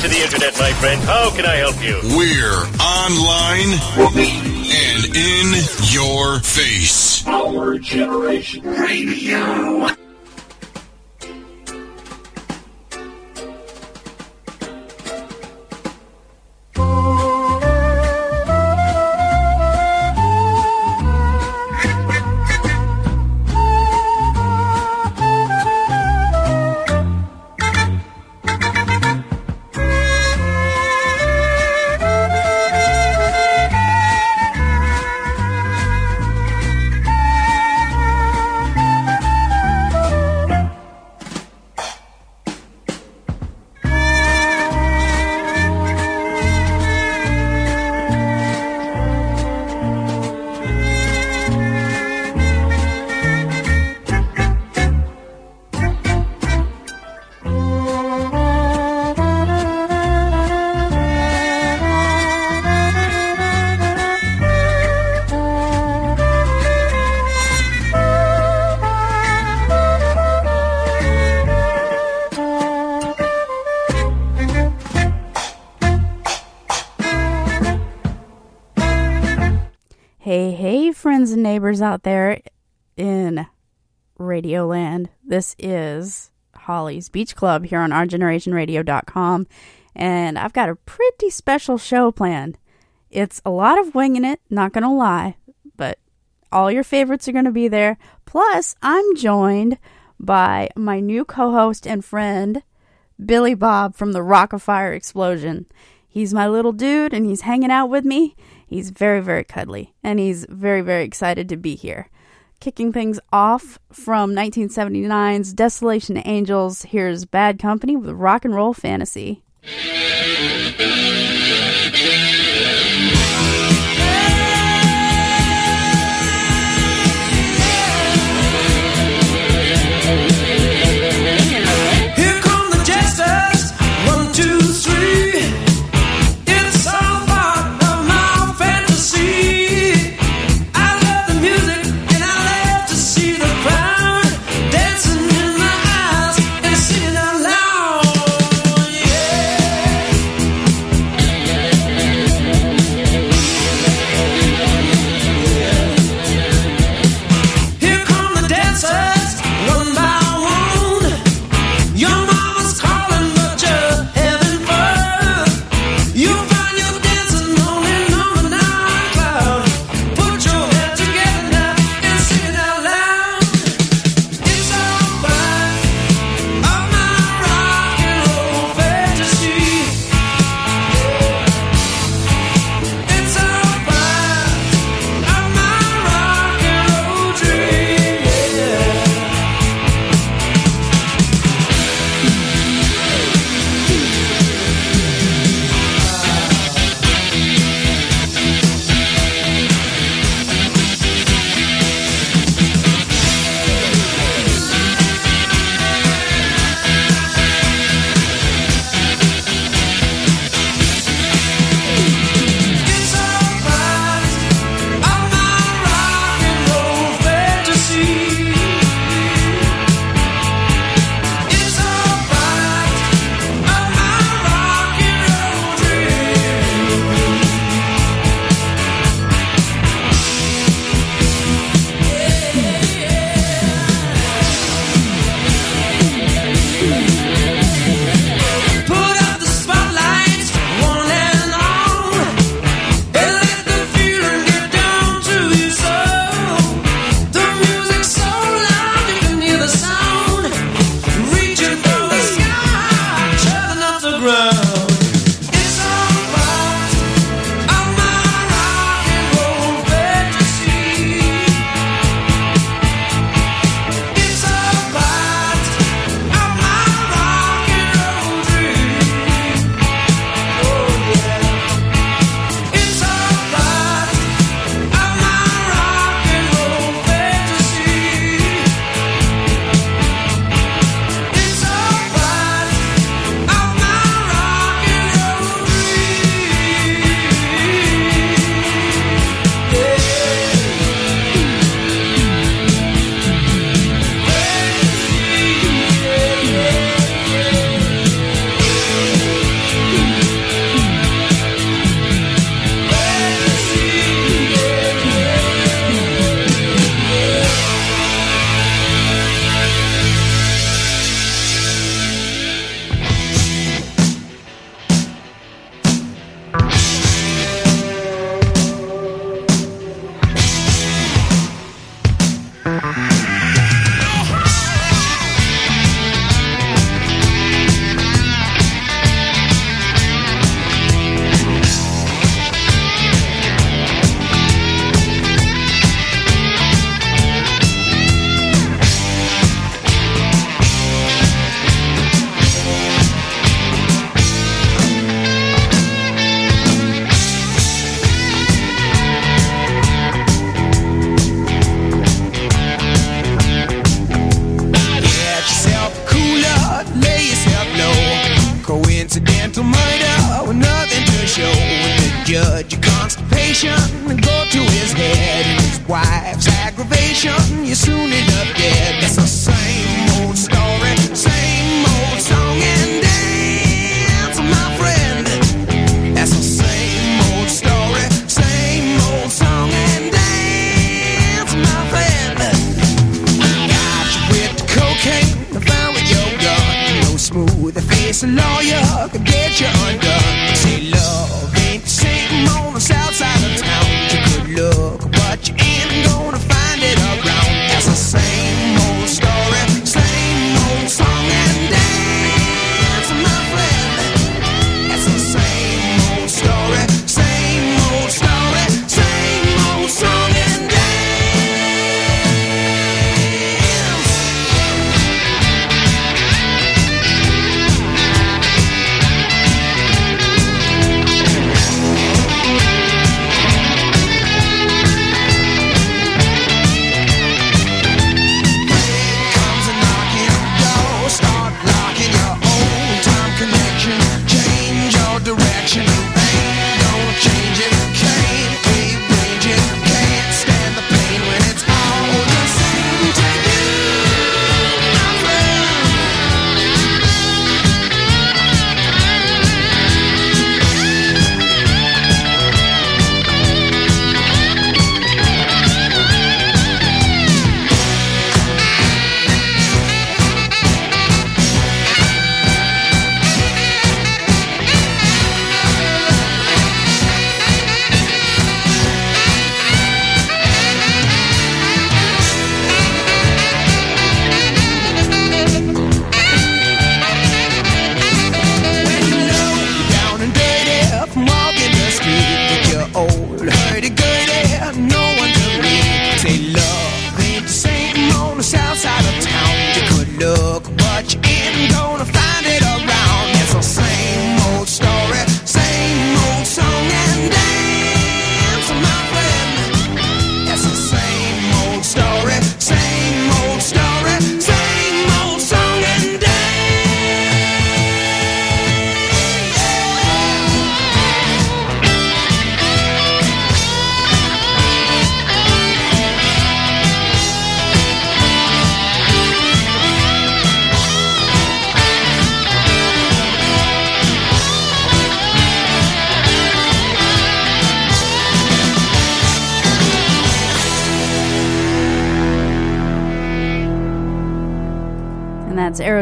to the internet, my friend. How can I help you? We're online and in your face. Our Generation Radio. Out there in Radioland. This is Holly's Beach Club here on OurGenerationRadio.com, and I've got a pretty special show planned. It's a lot of winging it, not gonna lie, but all your favorites are gonna be there. Plus, I'm joined by my new co host and friend, Billy Bob from the Rock-afire Explosion. He's my little dude and he's hanging out with me. He's very, very cuddly and he's very, very excited to be here. Kicking things off from 1979's Desolation Angels, here's Bad Company with Rock and Roll Fantasy.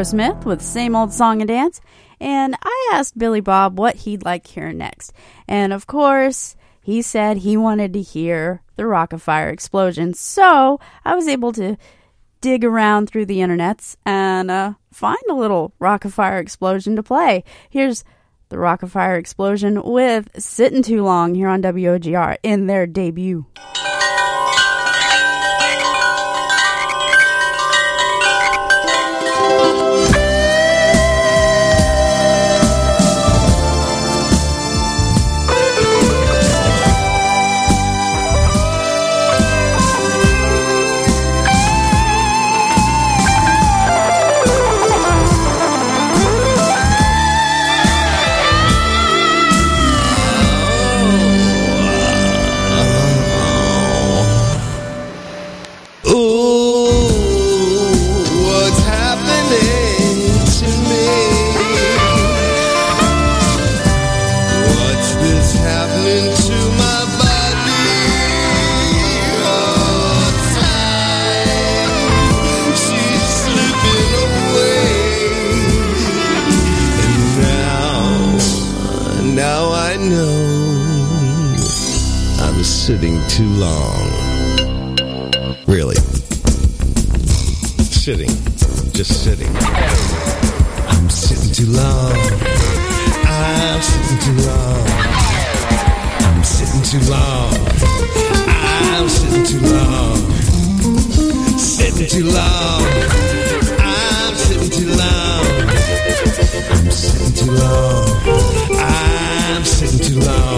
Aerosmith with Same Old Song and Dance, and I asked Billy Bob what he'd like hear next. And of course, he said he wanted to hear the Rock-afire explosion. So I was able to dig around through the internets and uh, find a little Rock-afire explosion to play. Here's the Rock-afire explosion with Sitting Too Long here on WOGR in their debut. too long. Really. Sitting. Just sitting. I'm sitting too long. I'm sitting too long. I'm sitting too long. I'm sitting too long. Sitting too long. I'm sitting too long. I'm sitting too long. I'm sitting too long.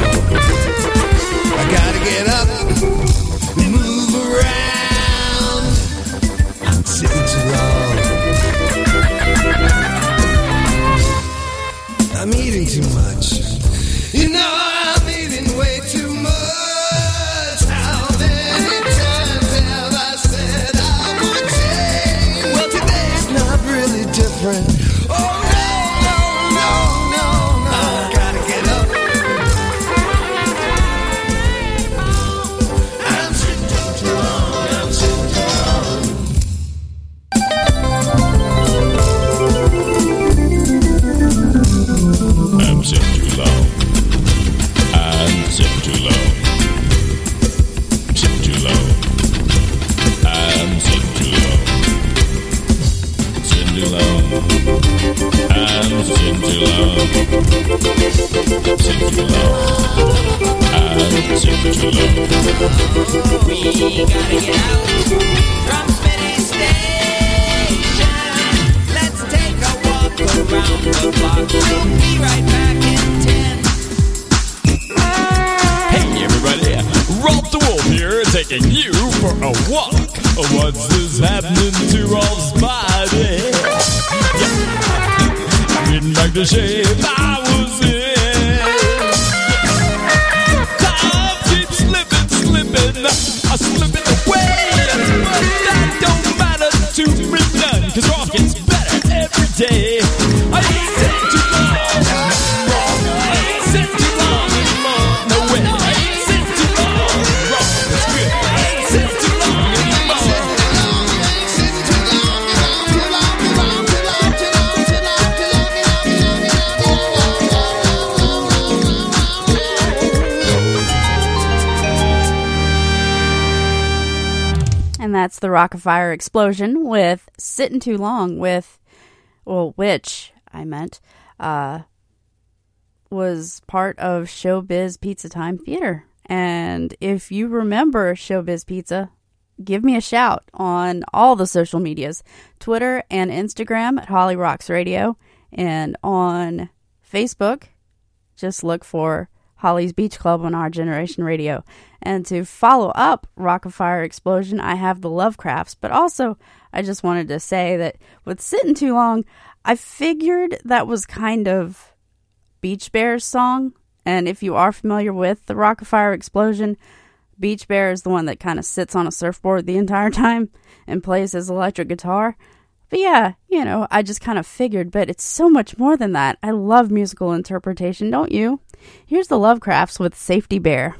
Rock-afire explosion with Sitting Too Long with, well, which I meant, uh, was part of Showbiz Pizza Time Theater. And if you remember Showbiz Pizza, give me a shout on all the social medias Twitter and Instagram at Holly Rocks Radio, and on Facebook, just look for Holly's Beach Club on Our Generation Radio. And to follow up Rock-afire Explosion, I have the Lovecrafts. But also, I just wanted to say that with Sitting Too Long, I figured that was kind of Beach Bears song. And if you are familiar with the Rock-afire Explosion, Beach Bear is the one that kind of sits on a surfboard the entire time and plays his electric guitar. But yeah, you know, I just kind of figured, but it's so much more than that. I love musical interpretation, don't you? Here's the Lovecrafts with Safety Bear.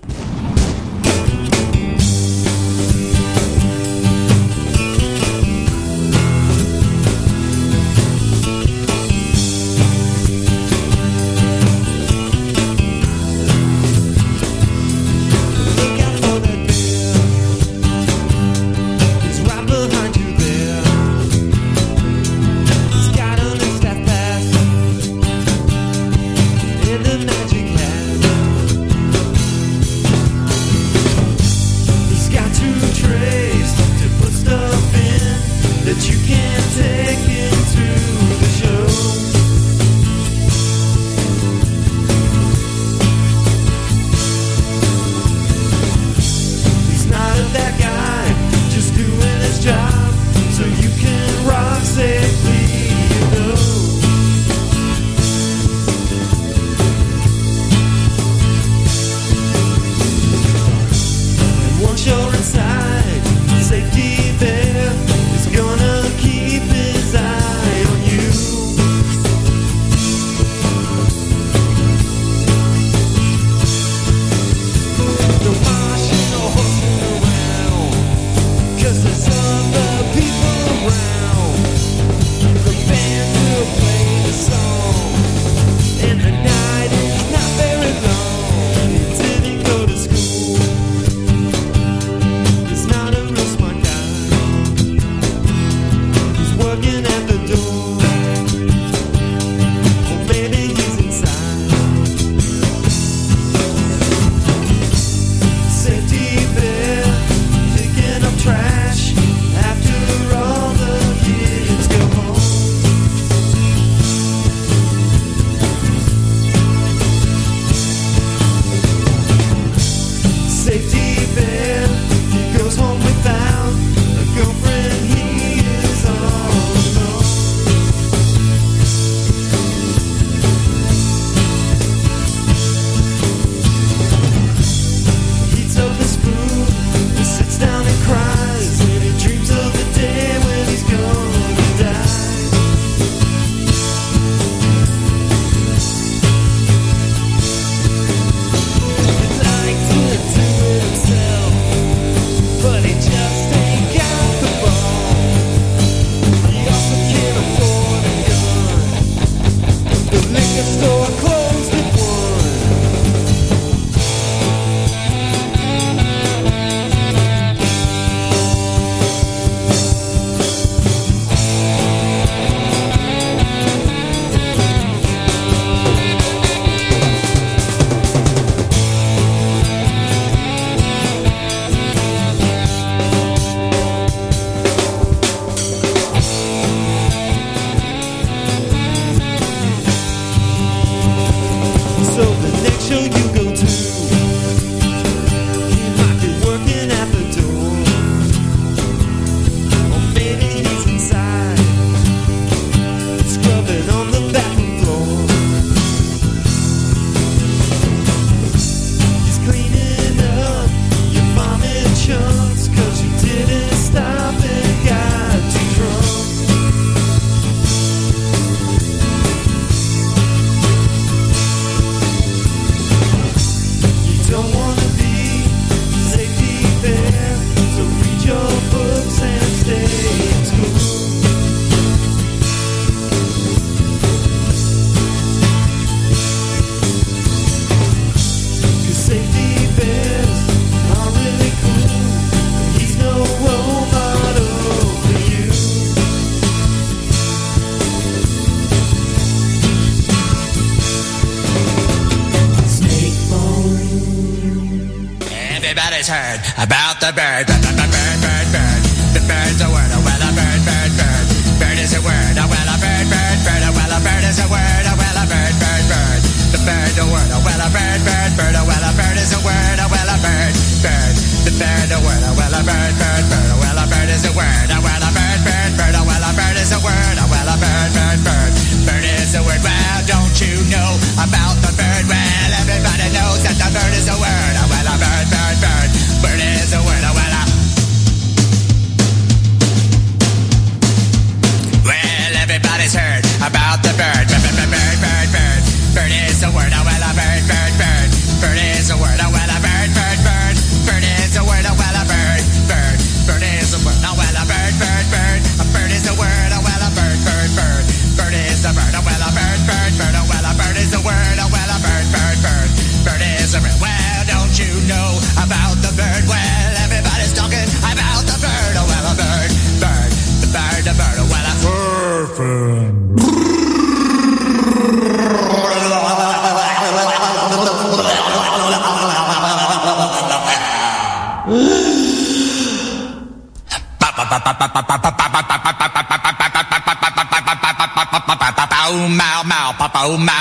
Oh my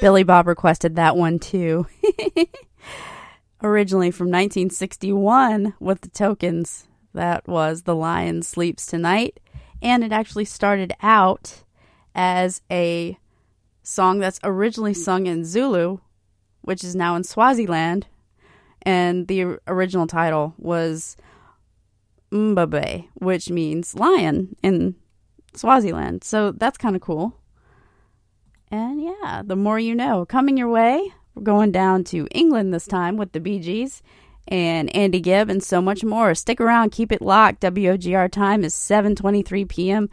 Billy Bob requested that one too. Originally from 1961 with the tokens. That was The Lion Sleeps Tonight. And it actually started out as a song that's originally sung in Zulu, which is now in Swaziland. And the original title was Mbube, which means lion in Swaziland. So that's kind of cool. And yeah, the more you know. Coming your way, we're going down to England this time with the Bee Gees and Andy Gibb and so much more. Stick around, keep it locked. WOGR time is 7:23 p.m.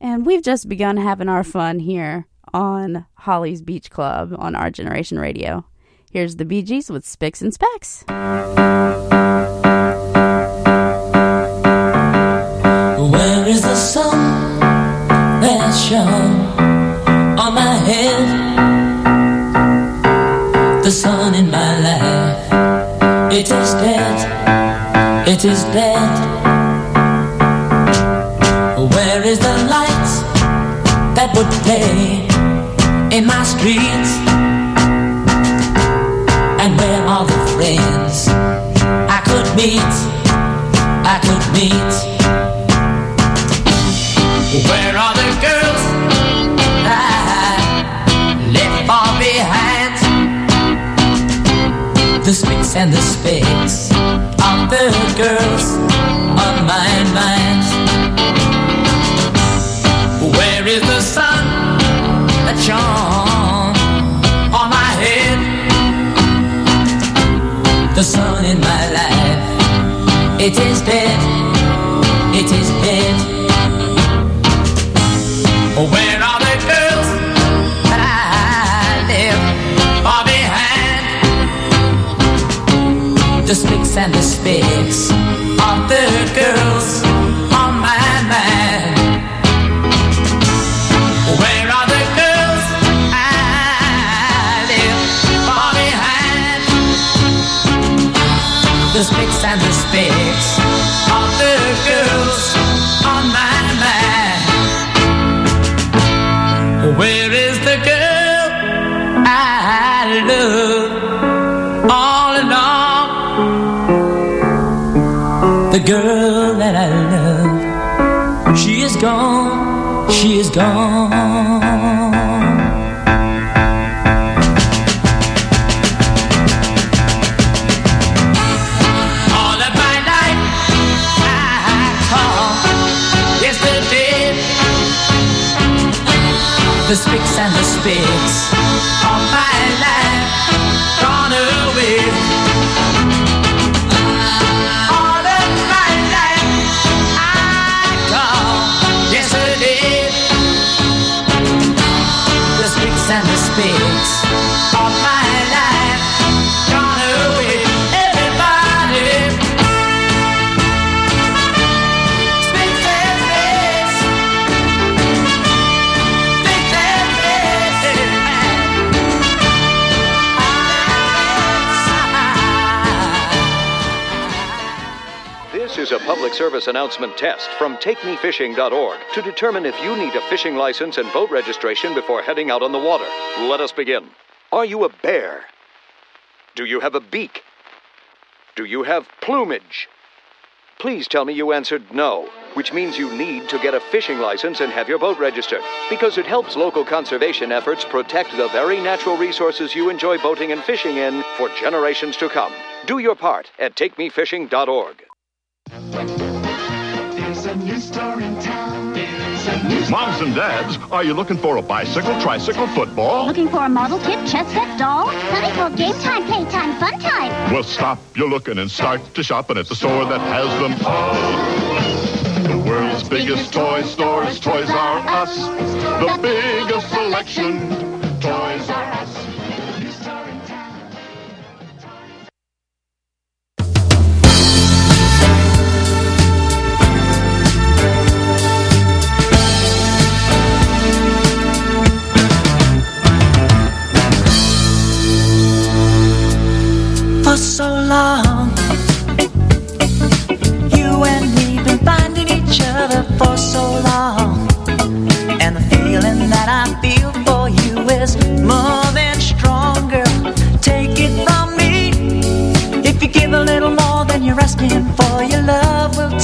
and we've just begun having our fun here on Holly's Beach Club on our generation radio. Here's the Bee Gees with Spicks and Specks. Where is the sun that shone on my head? The sun in my life, it is dead, it is dead. Where is the light would play in my streets? And where are the friends I could meet? I could meet. Where are the girls I left far behind? The spicks and the specks of the girls on my mind. Shone on my head? The sun in my life, it is dead, it is dead. Where are the girls I left behind? The spicks and the specks of the girls The spicks and the specks of the girls on my mind. Where is the girl I love all along? The girl that I love, she is gone, she is gone. And public service announcement test from TakeMeFishing.org to determine if you need a fishing license and boat registration before heading out on the water. Let us begin. Are you a bear? Do you have a beak? Do you have plumage? Please tell me you answered no, which means you need to get a fishing license and have your boat registered, because it helps local conservation efforts protect the very natural resources you enjoy boating and fishing in for generations to come. Do your part at takemefishing.org. There's a new store in town. There's a new Moms and dads, are you looking for a bicycle, tricycle, football? Looking for a model kit, chess set, doll? Honey for game time, playtime, fun time. Well, stop your looking and start to shopping at the store that has them all. The world's biggest toy store is Toys R Us. The biggest selection, for so long. You and me been finding each other for so long. And the feeling that I feel for you is more than stronger. Take it from me. If you give a little more than you're asking for, your love will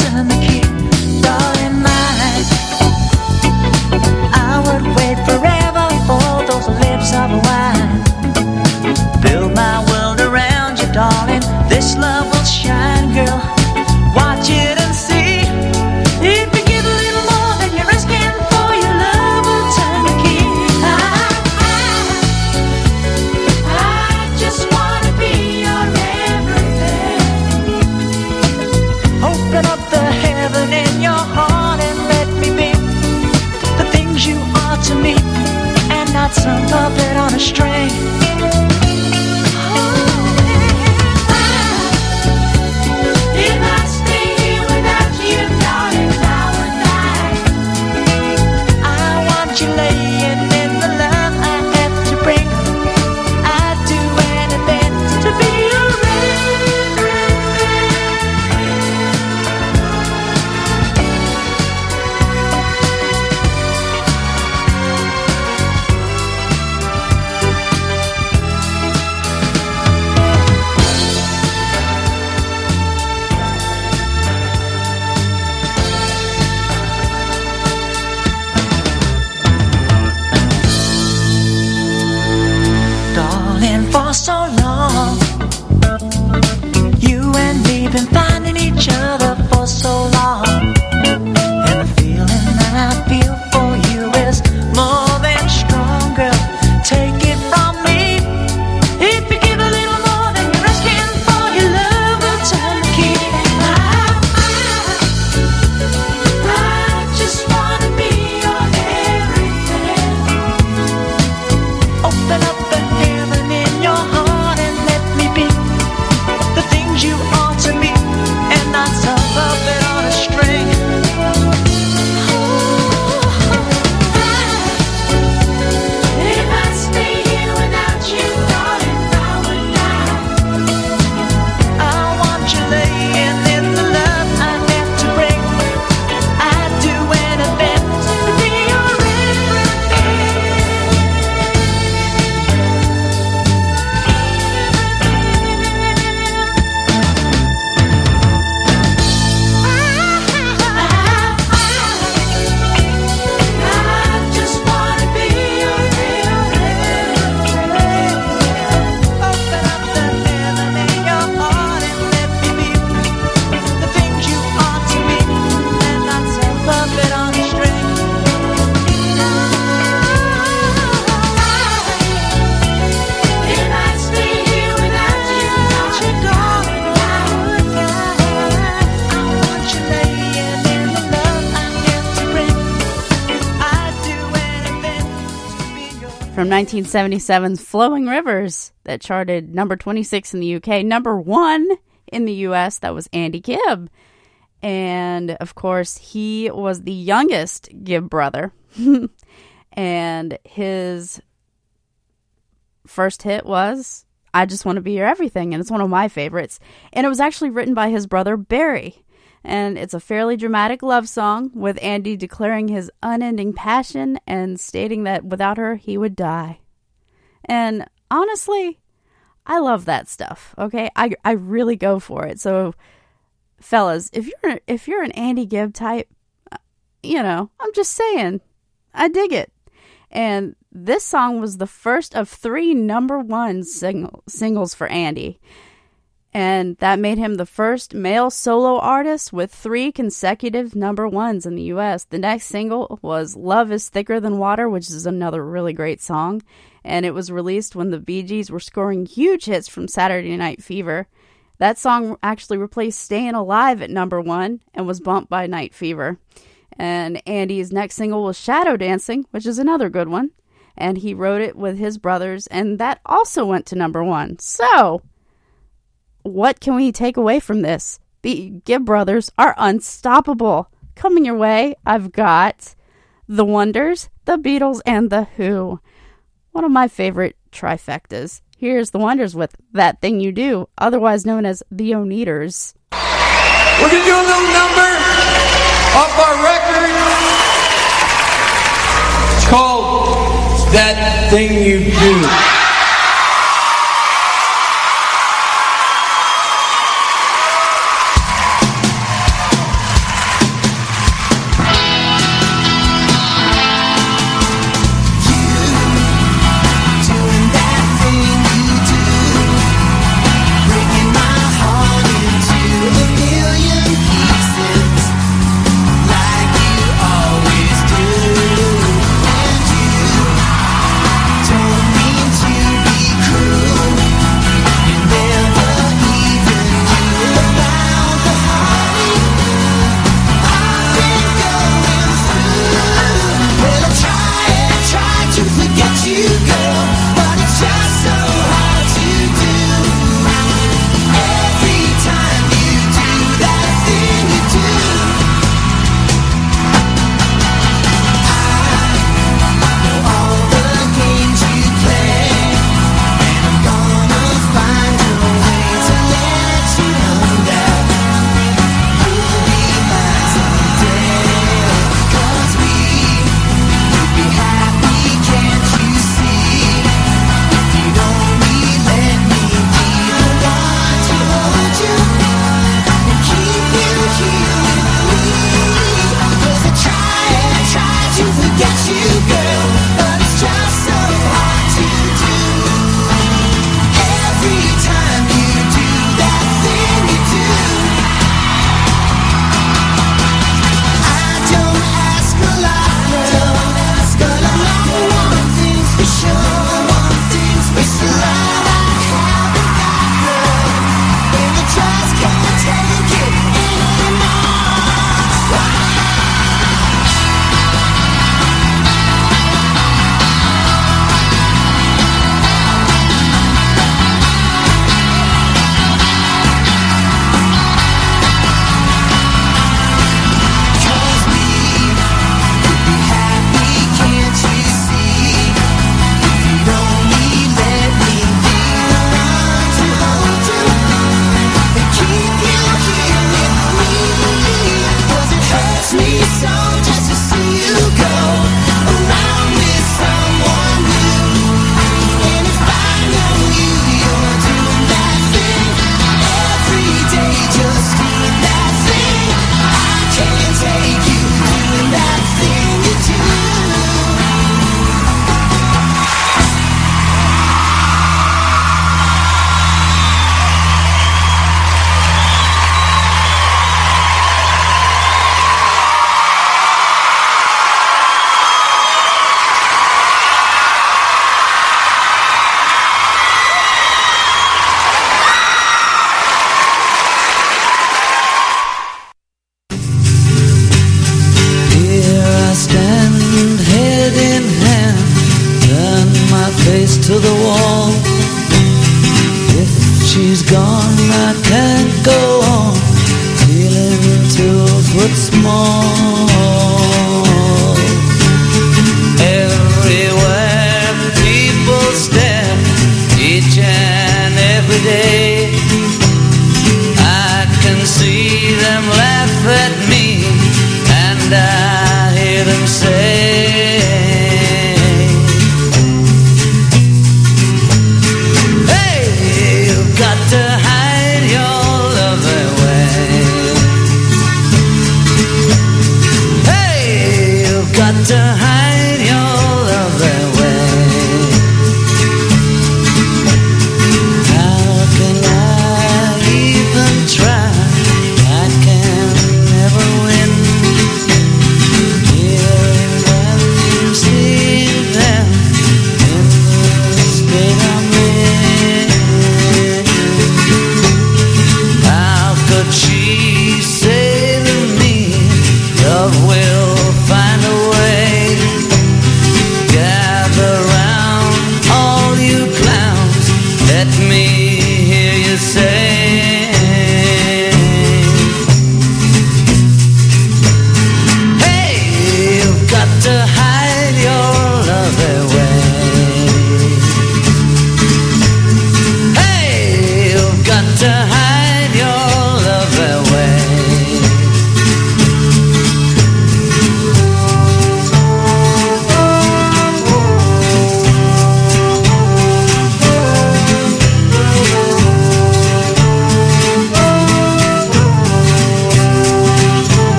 1977's Flowing Rivers, that charted number 26 in the UK, number one in the US, that was Andy Gibb. And of course, he was the youngest Gibb brother. and his first hit was I Just Want to Be Your Everything, and it's one of my favorites. And it was actually written by his brother Barry. And it's a fairly dramatic love song with Andy declaring his unending passion and stating that without her, he would die. And honestly, I love that stuff. Okay, I I really go for it. So, fellas, if you're if you're an Andy Gibb type, uh, you know, I'm just saying, I dig it. And this song was the first of three number one single, singles for Andy. And that made him the first male solo artist with three consecutive number ones in the US. The next single was Love is Thicker Than Water, which is another really great song. And it was released when the Bee Gees were scoring huge hits from Saturday Night Fever. That song actually replaced Staying Alive at number one and was bumped by Night Fever. And Andy's next single was Shadow Dancing, which is another good one. And he wrote it with his brothers, and that also went to number one. So, what can we take away from this? The Gibb brothers are unstoppable. Coming your way, I've got The Wonders, The Beatles, and The Who. One of my favorite trifectas. Here's The Wonders with That Thing You Do, otherwise known as The Oneders. We're gonna do a little number off our record. It's called That Thing You Do.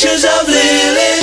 Pictures of Lily.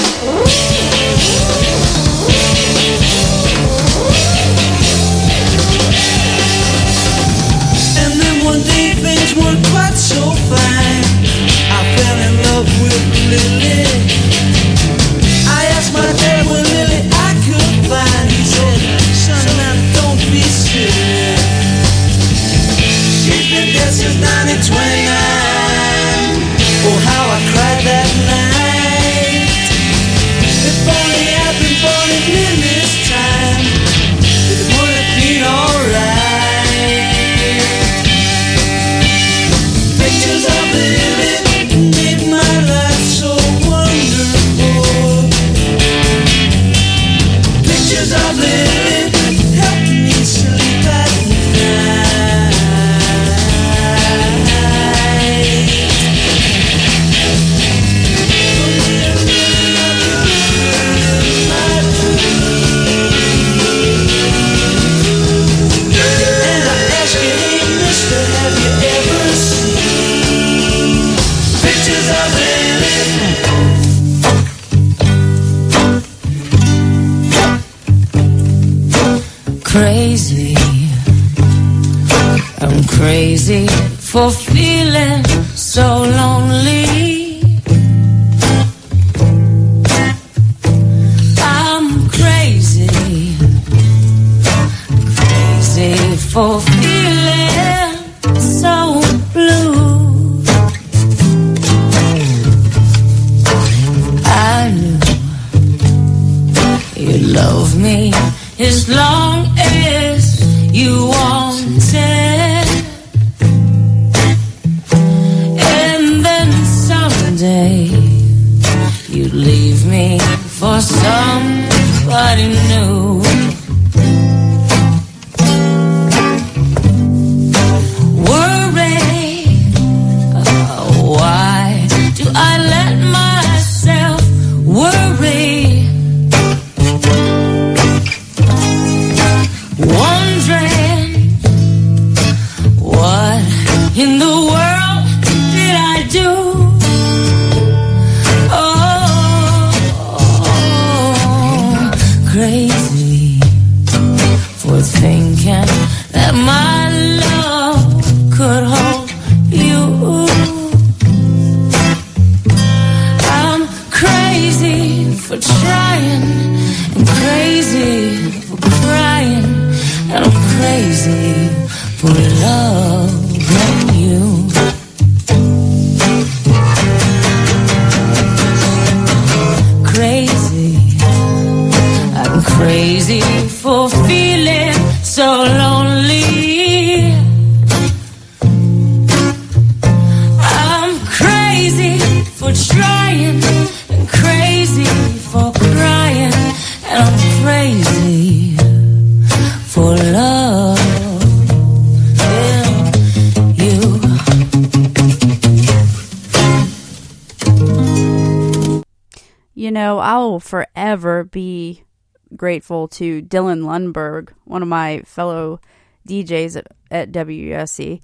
Grateful to Dylan Lundberg, one of my fellow DJs at, at WSC,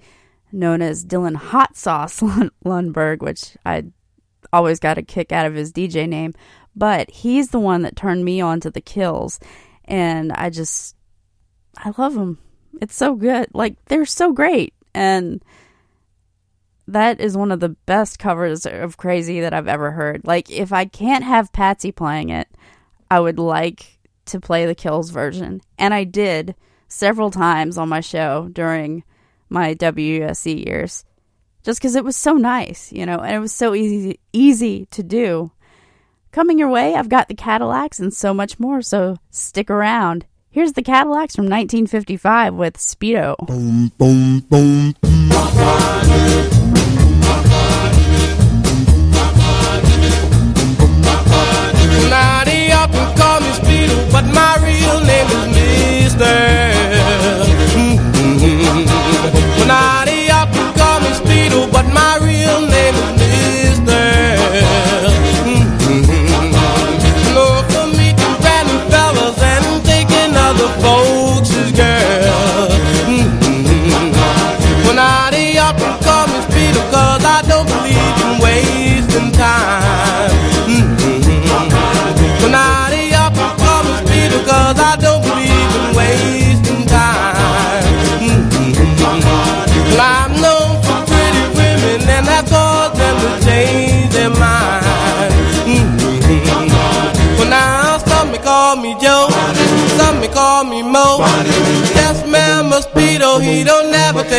known as Dylan Hot Sauce Lundberg, which I always got a kick out of his DJ name. But he's the one that turned me on to the Kills. And I just, I love them. It's so good. Like, they're so great. And that is one of the best covers of Crazy that I've ever heard. Like, if I can't have Patsy playing it, I would like to play the Kills version. And I did several times on my show during my WSC years. Just because it was so nice, you know, and it was so easy easy to do. Coming your way, I've got the Cadillacs and so much more, so stick around. Here's the Cadillacs from 1955 with Speedo. Boom, boom, boom.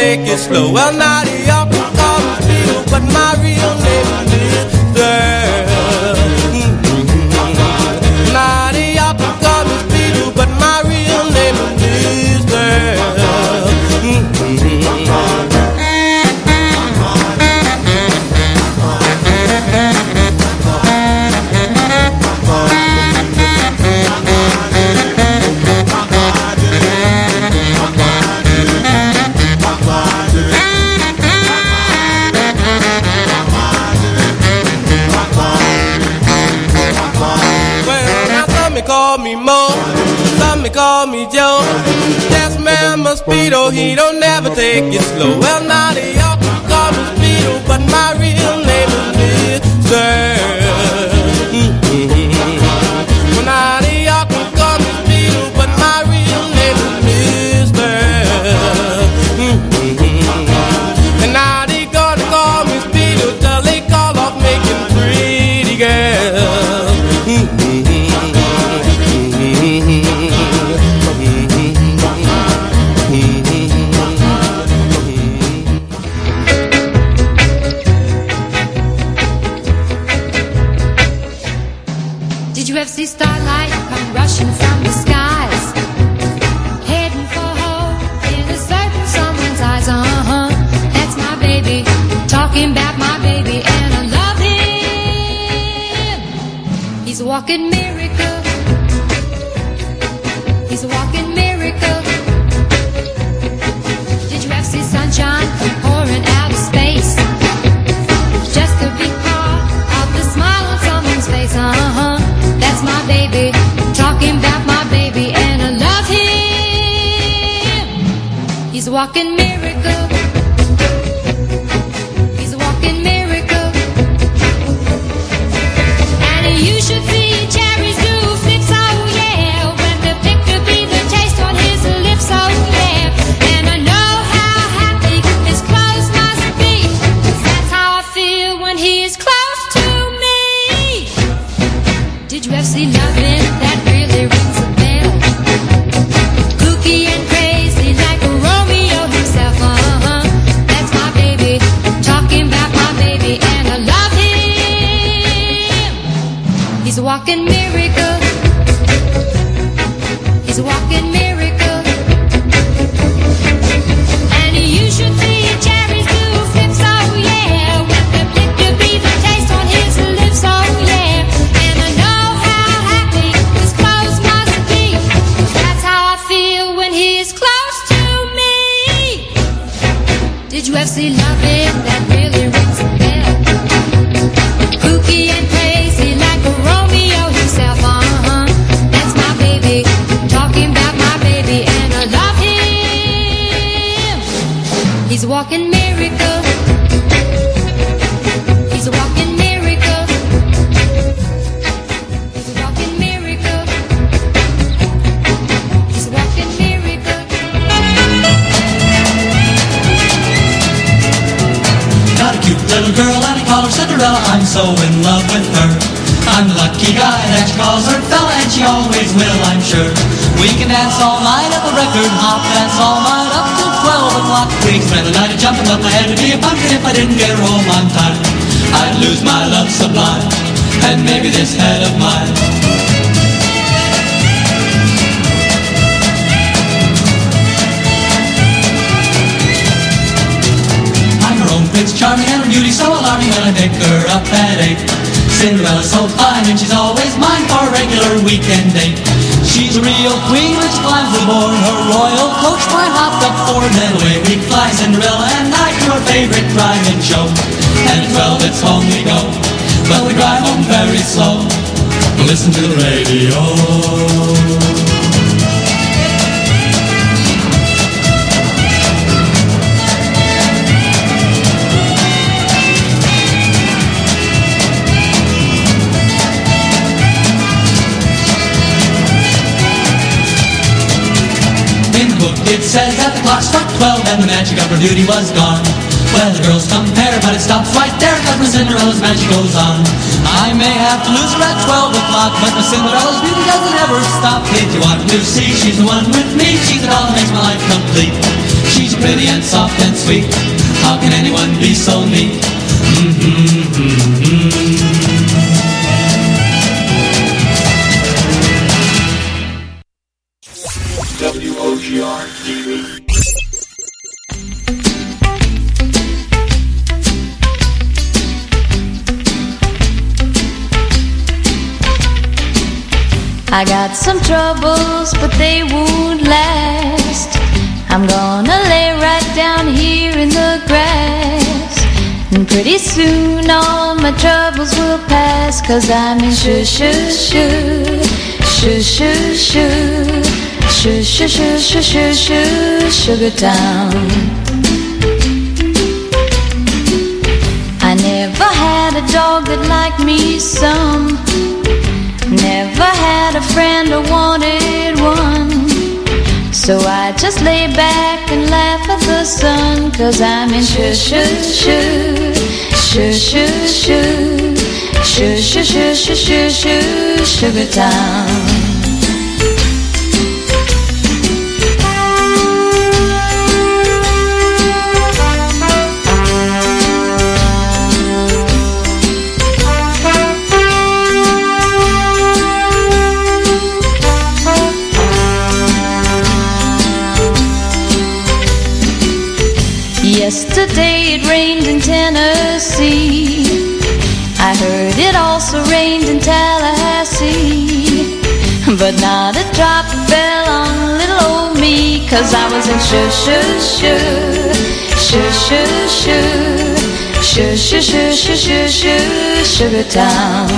Take it slow. Well, up and call me But my real name is Girl Speedo, he don't never take it slow. Well, sugar town. I never had a dog that liked me some. Never had a friend who wanted one. So I just lay back and laugh at the sun, cause I'm in shoo shoo shoo, shoo shoo shoo, shoo shoo shoo shoo shoo, shoo sugar town. rained in Tennessee. I heard it also rained in Tallahassee. But not a drop fell on little old me, cause I was in shoo shoo shoo, shoo shoo shoo, shoo shoo shoo shoo shoo shoo, sugar town.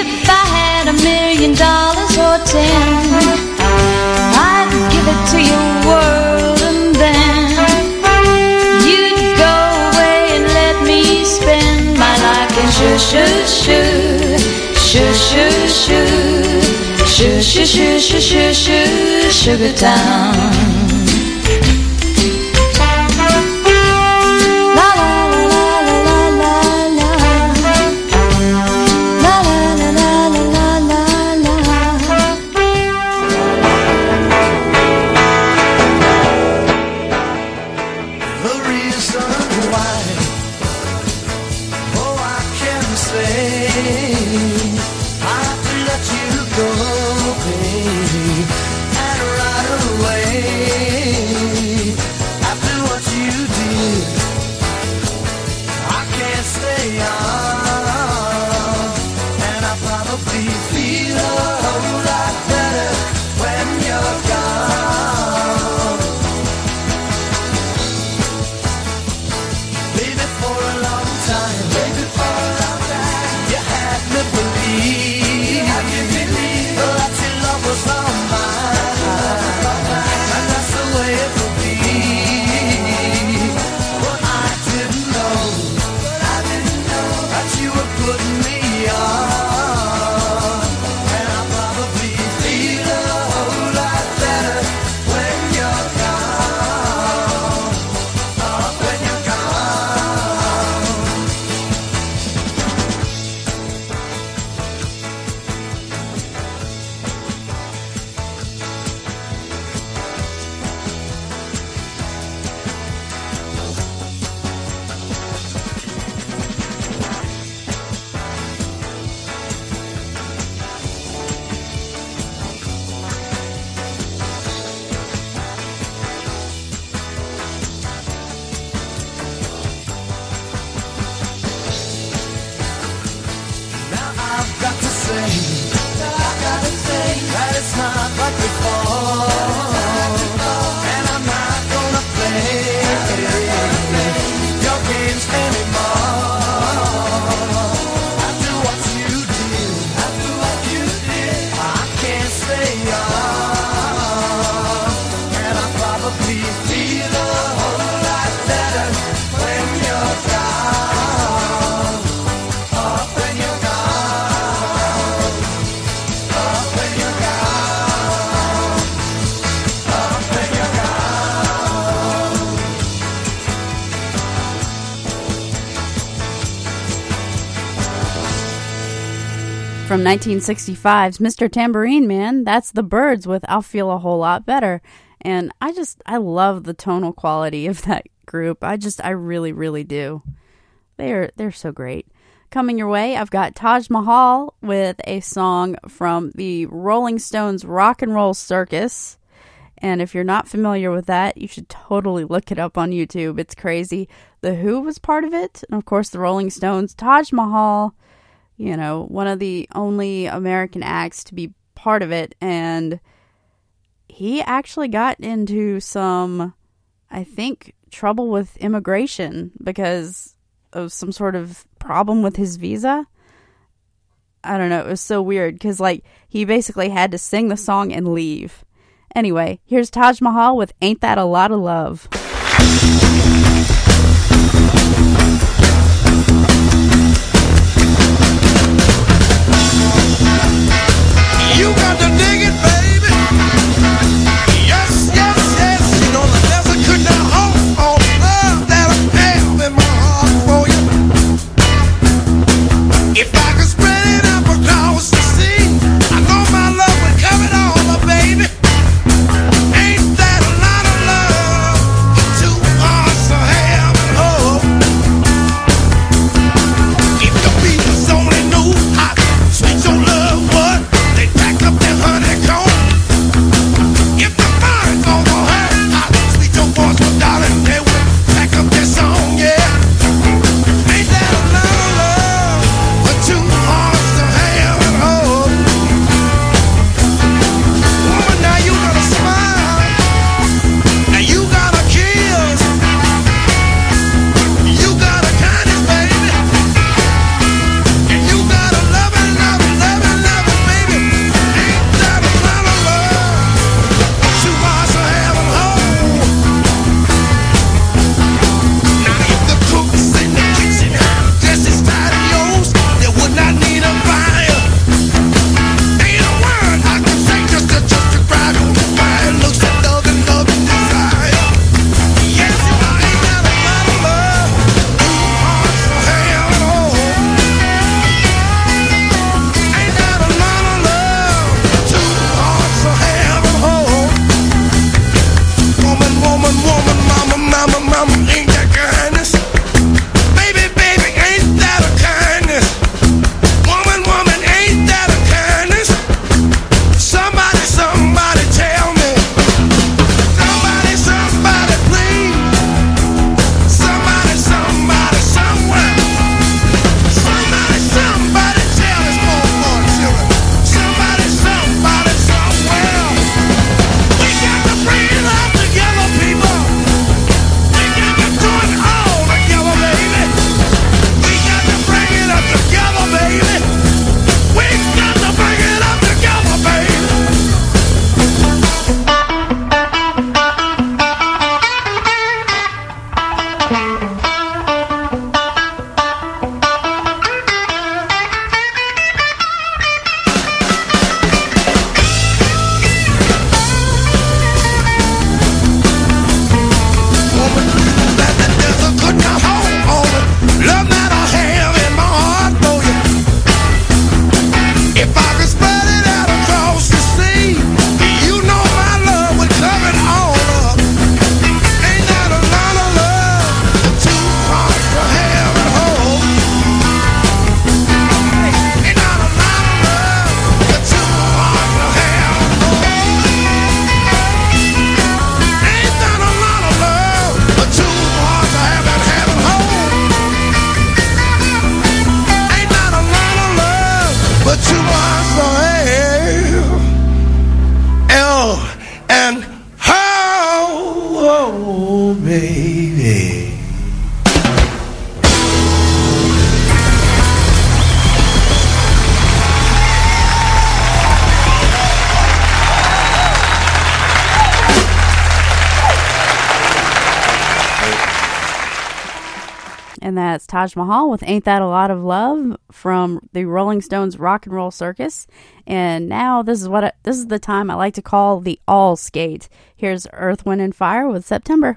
If I had a million dollars or ten shoo shoo shoo, shoo shoo shoo shoo shoo shoo, sugar town. 1965's Mr. Tambourine Man, that's the Byrds with I'll Feel a Whole Lot Better. And I just, I love the tonal quality of that group. I just, I really, really do. They're, they're so great. Coming your way, I've got Taj Mahal with a song from the Rolling Stones Rock and Roll Circus. And if you're not familiar with that, you should totally look it up on YouTube. It's crazy. The Who was part of it, and of course, the Rolling Stones. Taj Mahal, you know, one of the only American acts to be part of it. And he actually got into some, I think, trouble with immigration because of some sort of problem with his visa. I don't know. It was so weird because, like, he basically had to sing the song and leave. Anyway, here's Taj Mahal with Ain't That a Lot of Love. Got Taj Mahal with Ain't That a Lot of Love from the Rolling Stones Rock and Roll Circus. And now this is what I, this is the time I like to call the all skate. Here's Earth, Wind and Fire with September.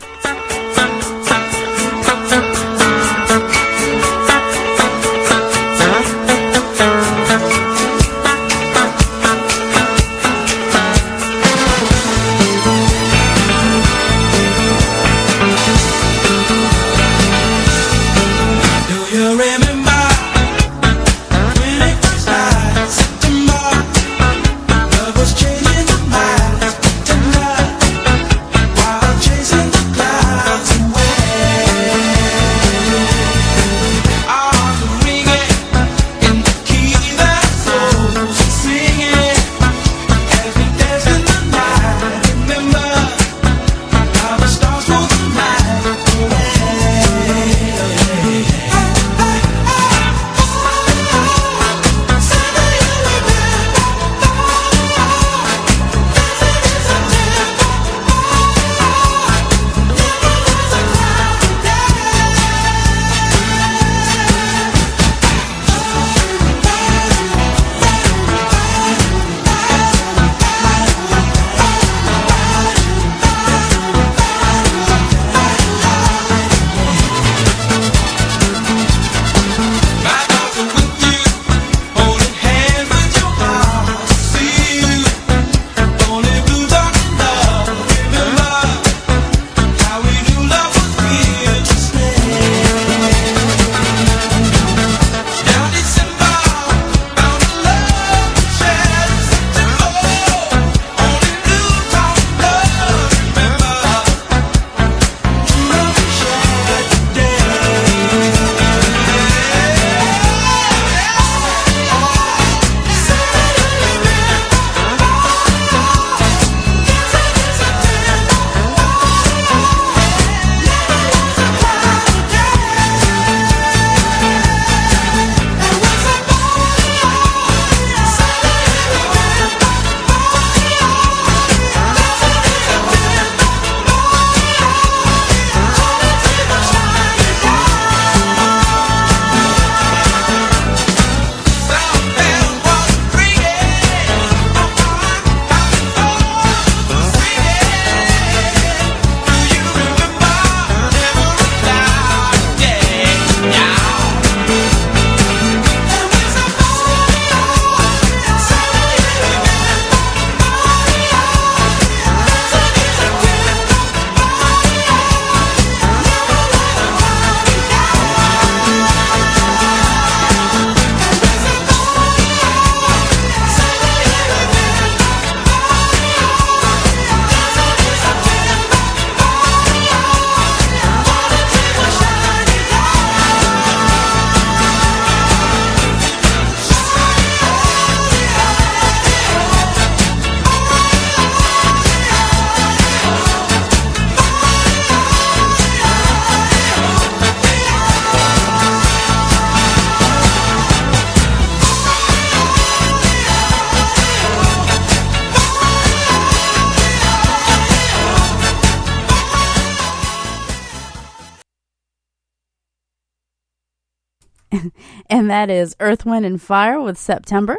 That is Earth, Wind, and Fire with September.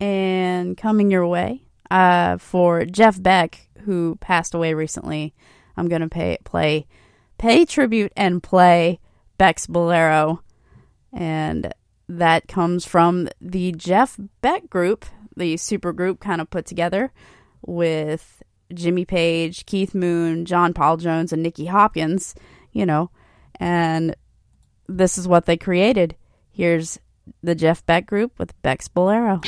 And coming your way uh, for Jeff Beck, who passed away recently, I'm going to pay play, pay tribute and play Beck's Bolero, and that comes from the Jeff Beck group, the super group kind of put together with Jimmy Page, Keith Moon, John Paul Jones, and Nicky Hopkins. You know, and this is what they created. Here's the Jeff Beck group with Beck's Bolero.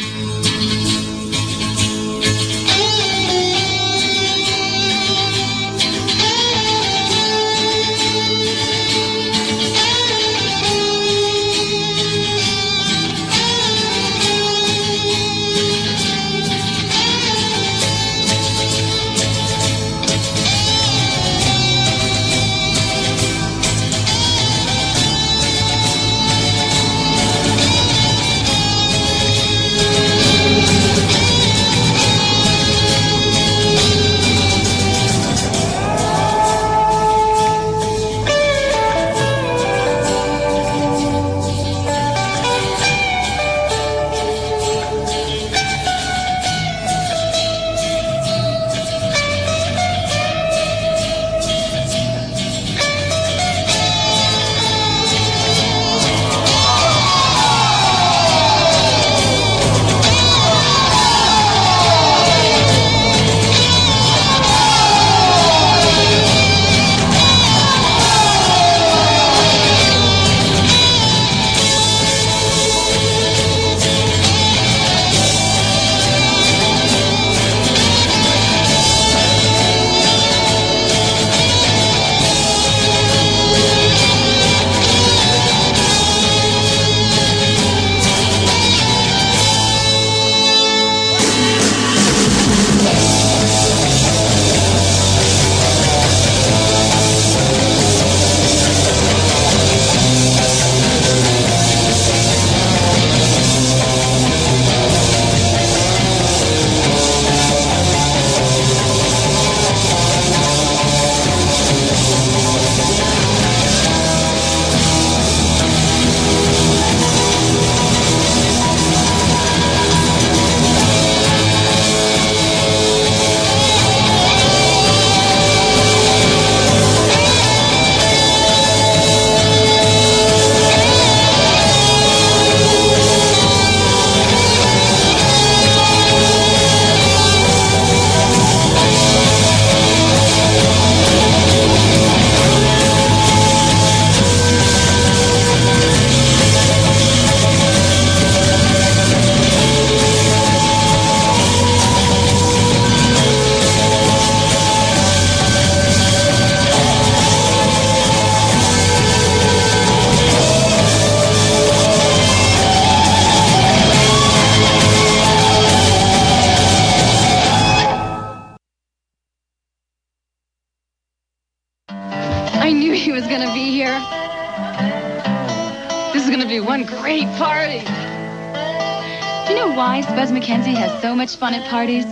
Mackenzie has so much fun at parties?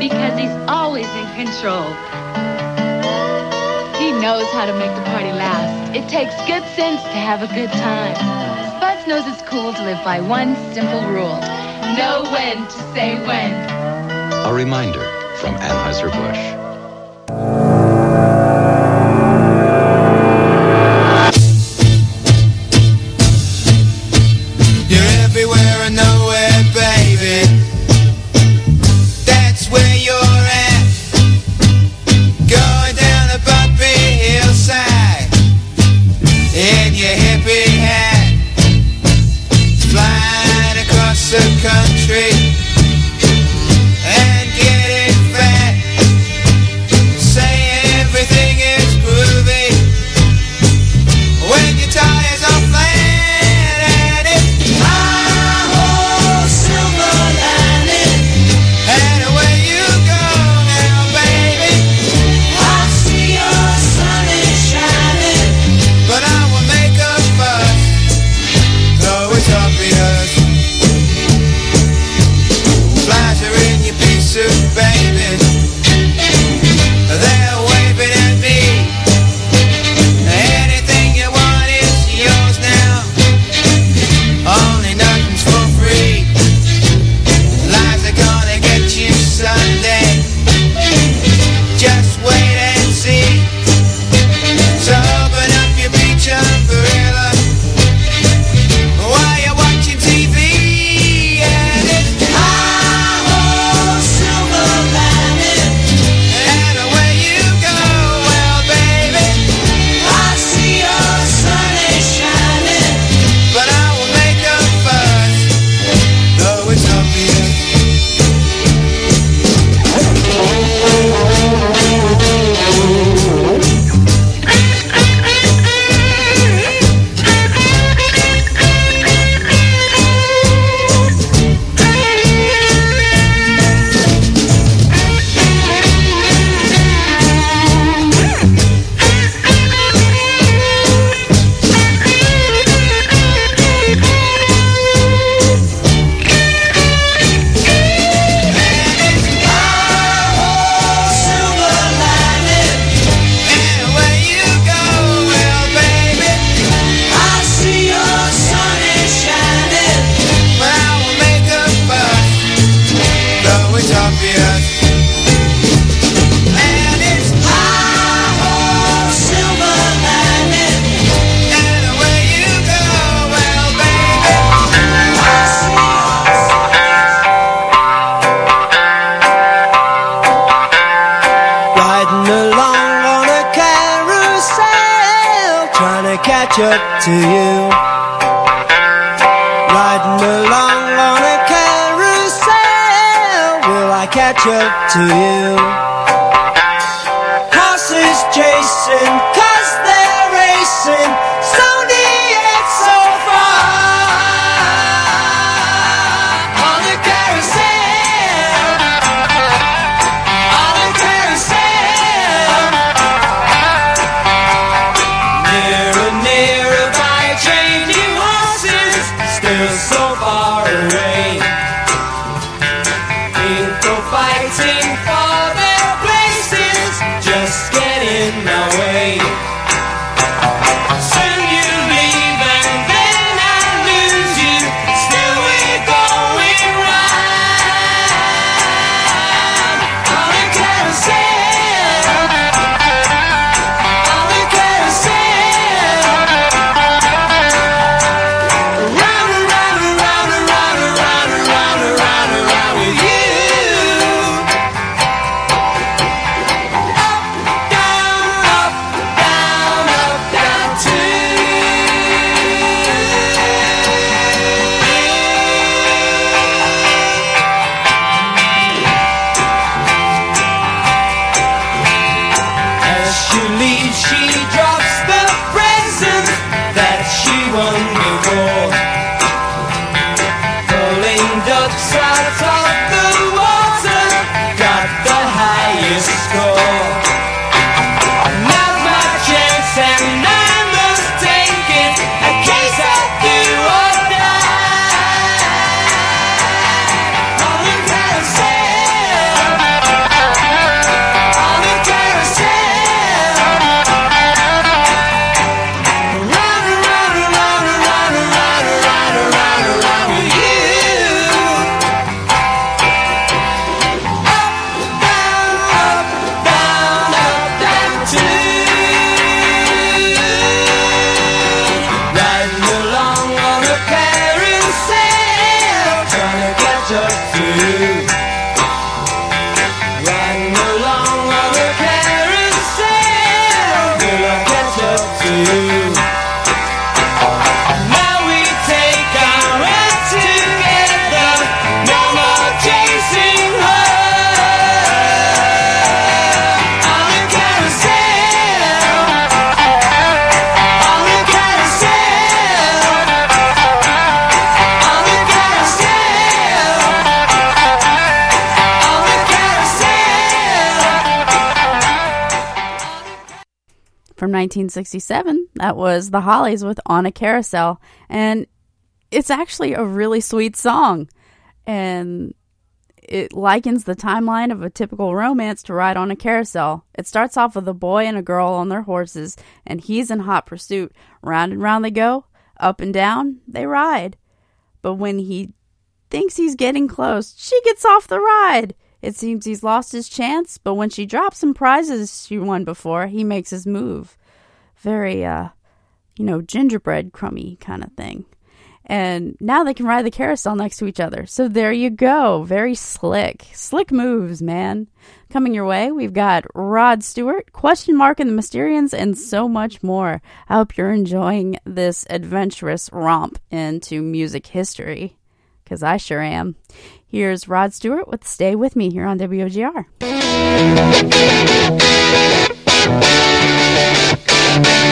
Because he's always in control. He knows how to make the party last. It takes good sense to have a good time. Spuds knows it's cool to live by one simple rule. Know when to say when. A reminder from Anheuser-Busch. 1967. That was the Hollies with On a Carousel. And it's actually a really sweet song. And it likens the timeline of a typical romance to ride on a carousel. It starts off with a boy and a girl on their horses, and he's in hot pursuit. Round and round they go, up and down they ride. But when he thinks he's getting close, she gets off the ride. It seems he's lost his chance, but when she drops some prizes she won before, he makes his move. Very, uh, you know, gingerbread crummy kind of thing. And now they can ride the carousel next to each other. So there you go. Very slick. Slick moves, man. Coming your way, we've got Rod Stewart, Question Mark and the Mysterians, and so much more. I hope you're enjoying this adventurous romp into music history, because I sure am. Here's Rod Stewart with Stay With Me here on WOGR. Thank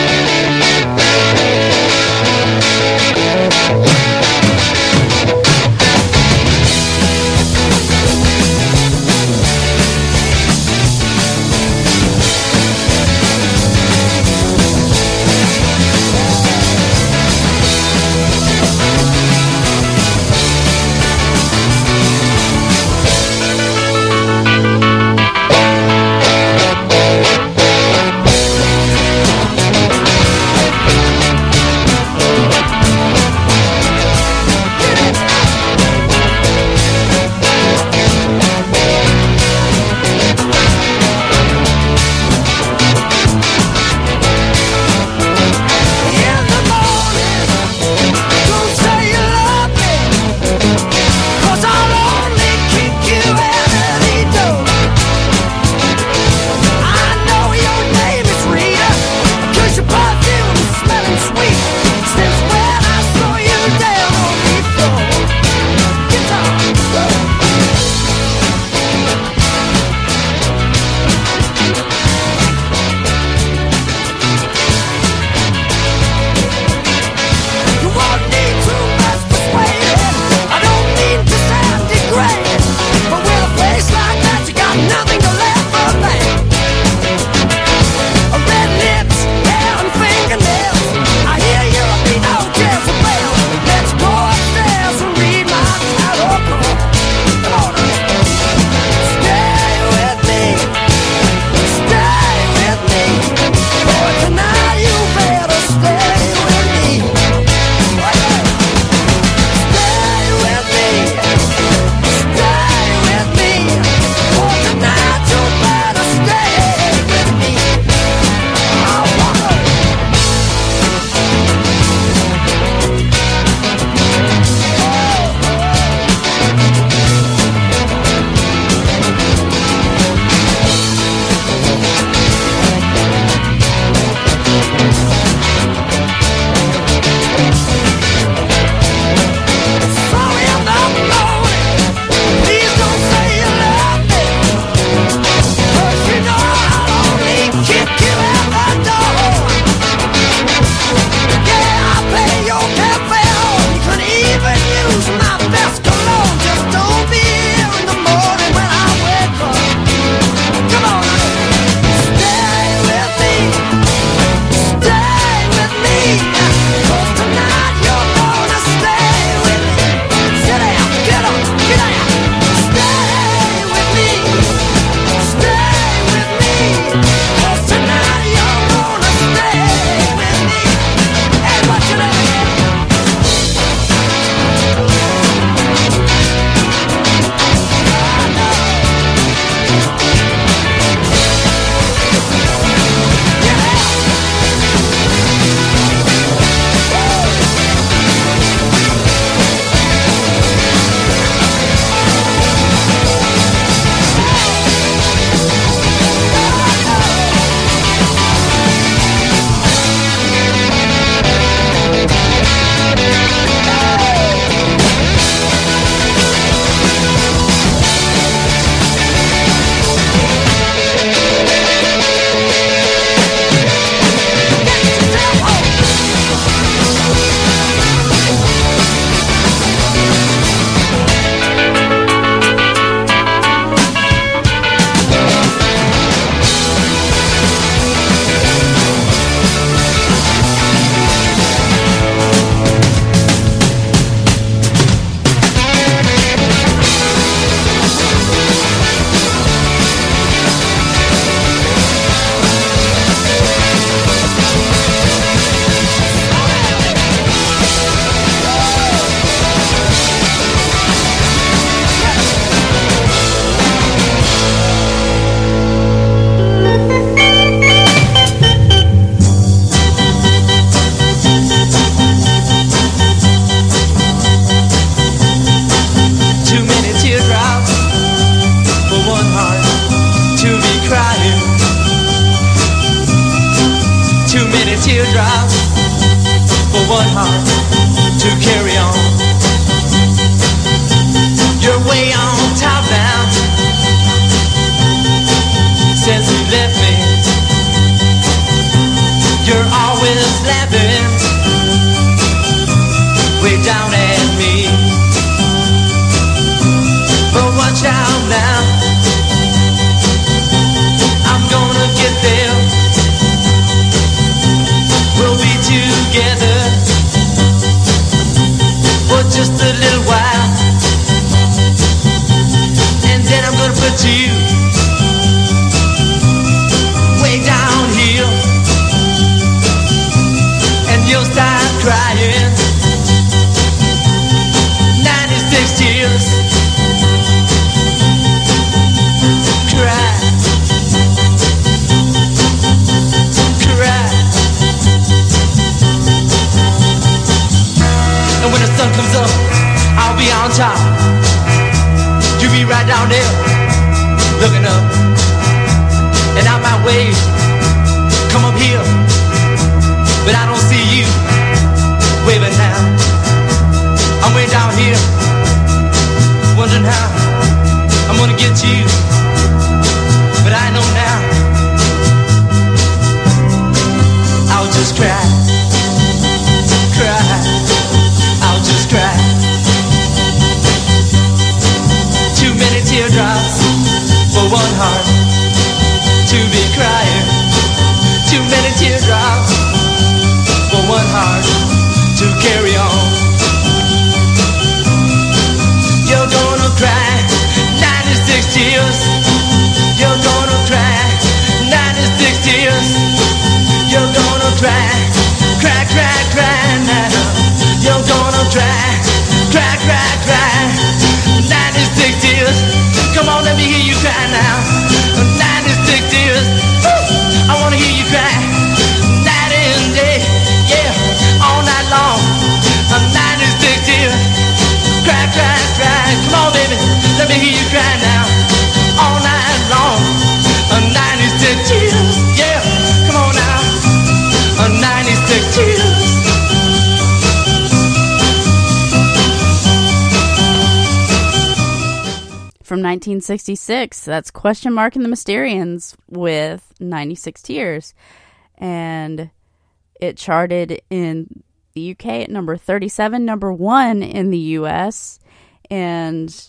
1966, that's Question Mark and the Mysterians with 96 Tears. And it charted in the UK at number 37, number one in the US. And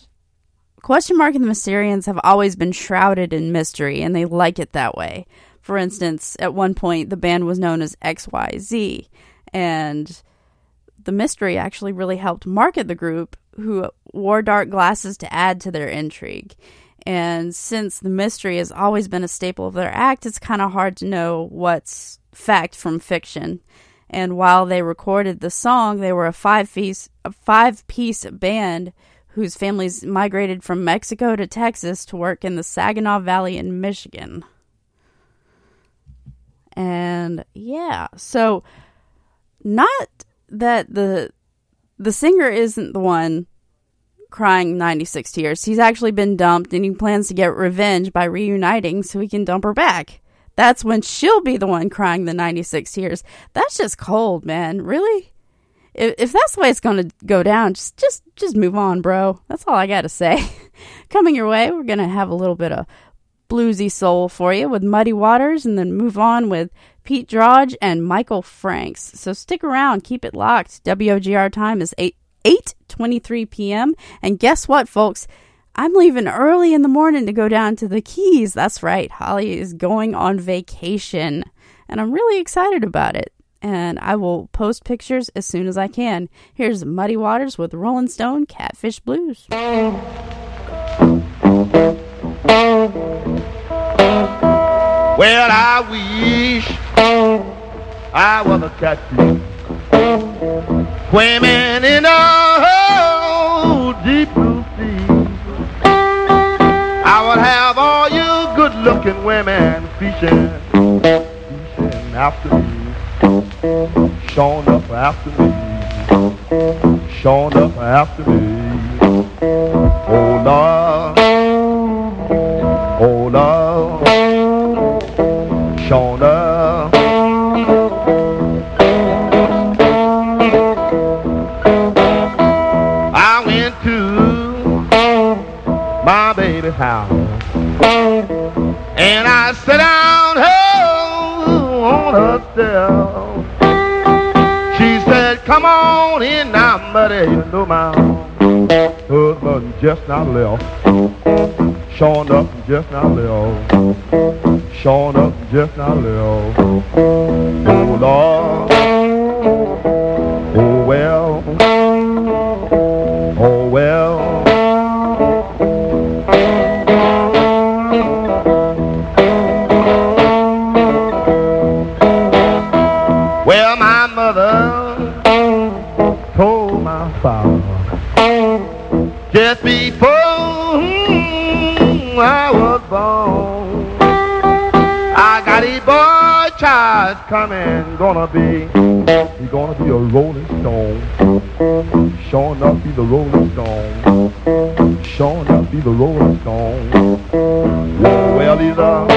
Question Mark and the Mysterians have always been shrouded in mystery, and they like it that way. For instance, at one point, the band was known as XYZ, and the mystery actually really helped market the group, who wore dark glasses to add to their intrigue. And since the mystery has always been a staple of their act, it's kind of hard to know what's fact from fiction. And while they recorded the song, they were a five piece a five piece band whose families migrated from Mexico to Texas to work in the Saginaw Valley in Michigan. And yeah, so not that the the singer isn't the one crying 96 tears. He's actually been dumped and he plans to get revenge by reuniting so he can dump her back. That's when she'll be the one crying the 96 tears. That's just cold, man. Really? If, if that's the way it's going to go down, just just just move on, bro. That's all I got to say. Coming your way, we're going to have a little bit of bluesy soul for you with Muddy Waters and then move on with Pete Droge and Michael Franks. So stick around, keep it locked. WOGR time is 8 8:23 p.m. and guess what, folks? I'm leaving early in the morning to go down to the Keys. That's right. Holly is going on vacation and I'm really excited about it. And I will post pictures as soon as I can. Here's Muddy Waters with Rolling Stone Catfish Blues. Well, I wish I was a catfish swimming in a deep blue sea. I would have all you good-looking women fishing, fishing after me, showing up after me, showing up after me. Oh Lord, oh Lord, showing up. House. And I sit down oh, on her step. She said, come on in now, buddy. You know my husband just not left. Showing up just not left. Showing up just not left. Oh, Lord. Child coming, gonna be, he gonna be a rolling stone. Sure enough, he's a rolling stone. Sure enough, he's a rolling stone. Oh, well, he's a,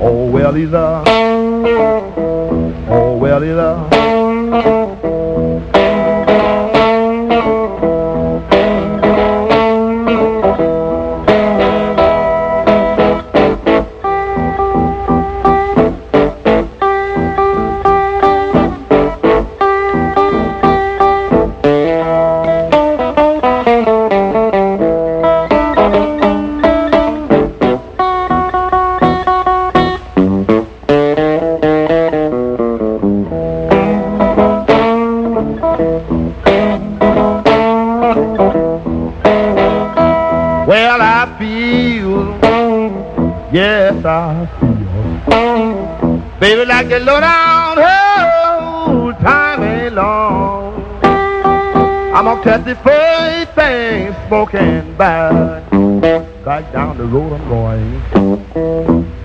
oh, well, he's a, oh, well, he's a. low down, oh, time ain't long. I'm gonna catch the first thing smoking back. Back down the road I'm going.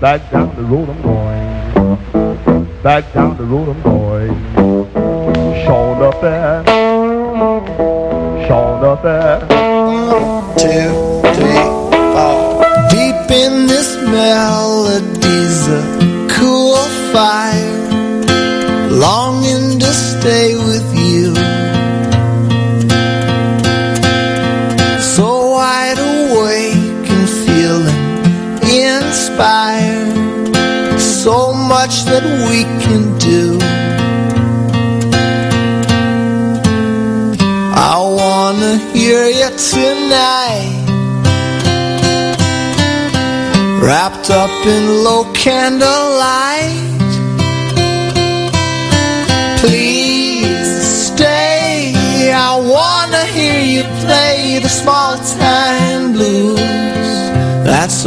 Back down the road I'm going. Back down the road I'm going. Showing up there. Showing up there. two, three, four. Deep in this melody's a cool fire, stay with you. So wide awake and feeling inspired. So much that we can do. I wanna hear you tonight. Wrapped up in low candlelight.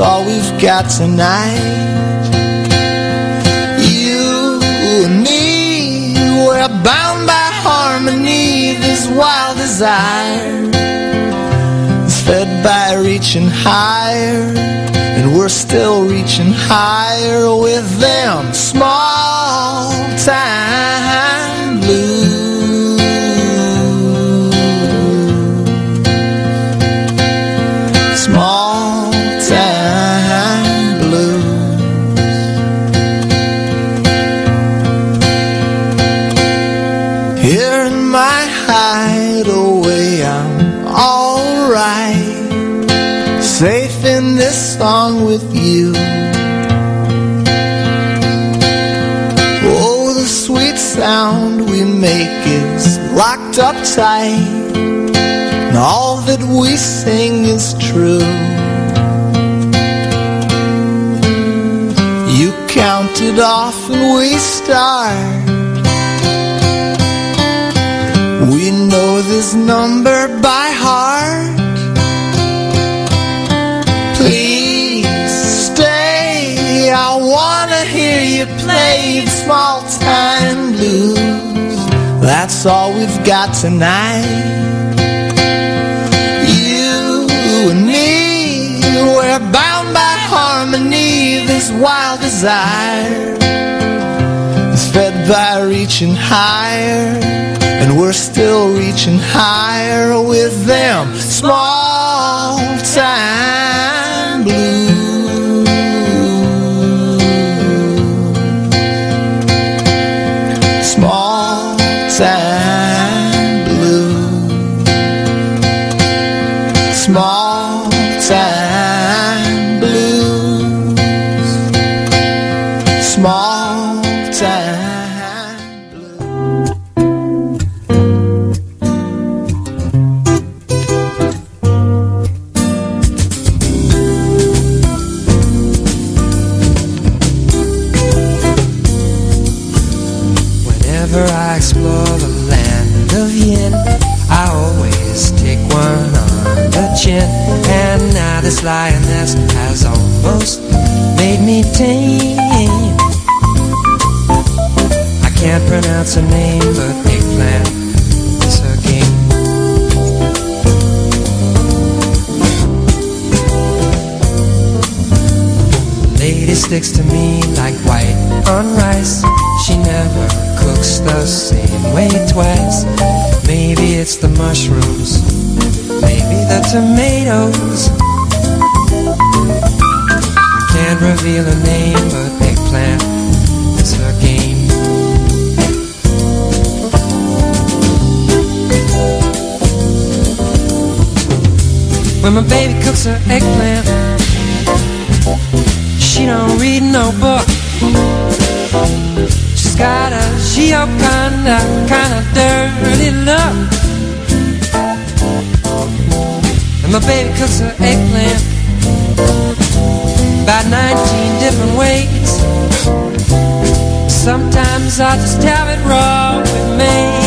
All we've got tonight. You and me, we're bound by harmony. This wild desire is fed by reaching higher, and we're still reaching higher with them we sing is true. You count it off and we start. We know this number by heart. Please stay. I wanna hear you play small time blues. That's all we've got tonight. Desire is fed by reaching higher, and we're still reaching higher with them. Small time this lioness has almost made me tame. I can't pronounce her name, but eggplant is her game. Lady sticks to me like white on rice. She never cooks the same way twice. Maybe it's the mushrooms, maybe the tomatoes. Can't reveal her name, but eggplant is her game. When my baby cooks her eggplant, she don't read no book. She's got a Gioconda kind of kinda dirty look. And my baby cooks her eggplant about 19 different ways. Sometimes I just have it wrong with mayonnaise.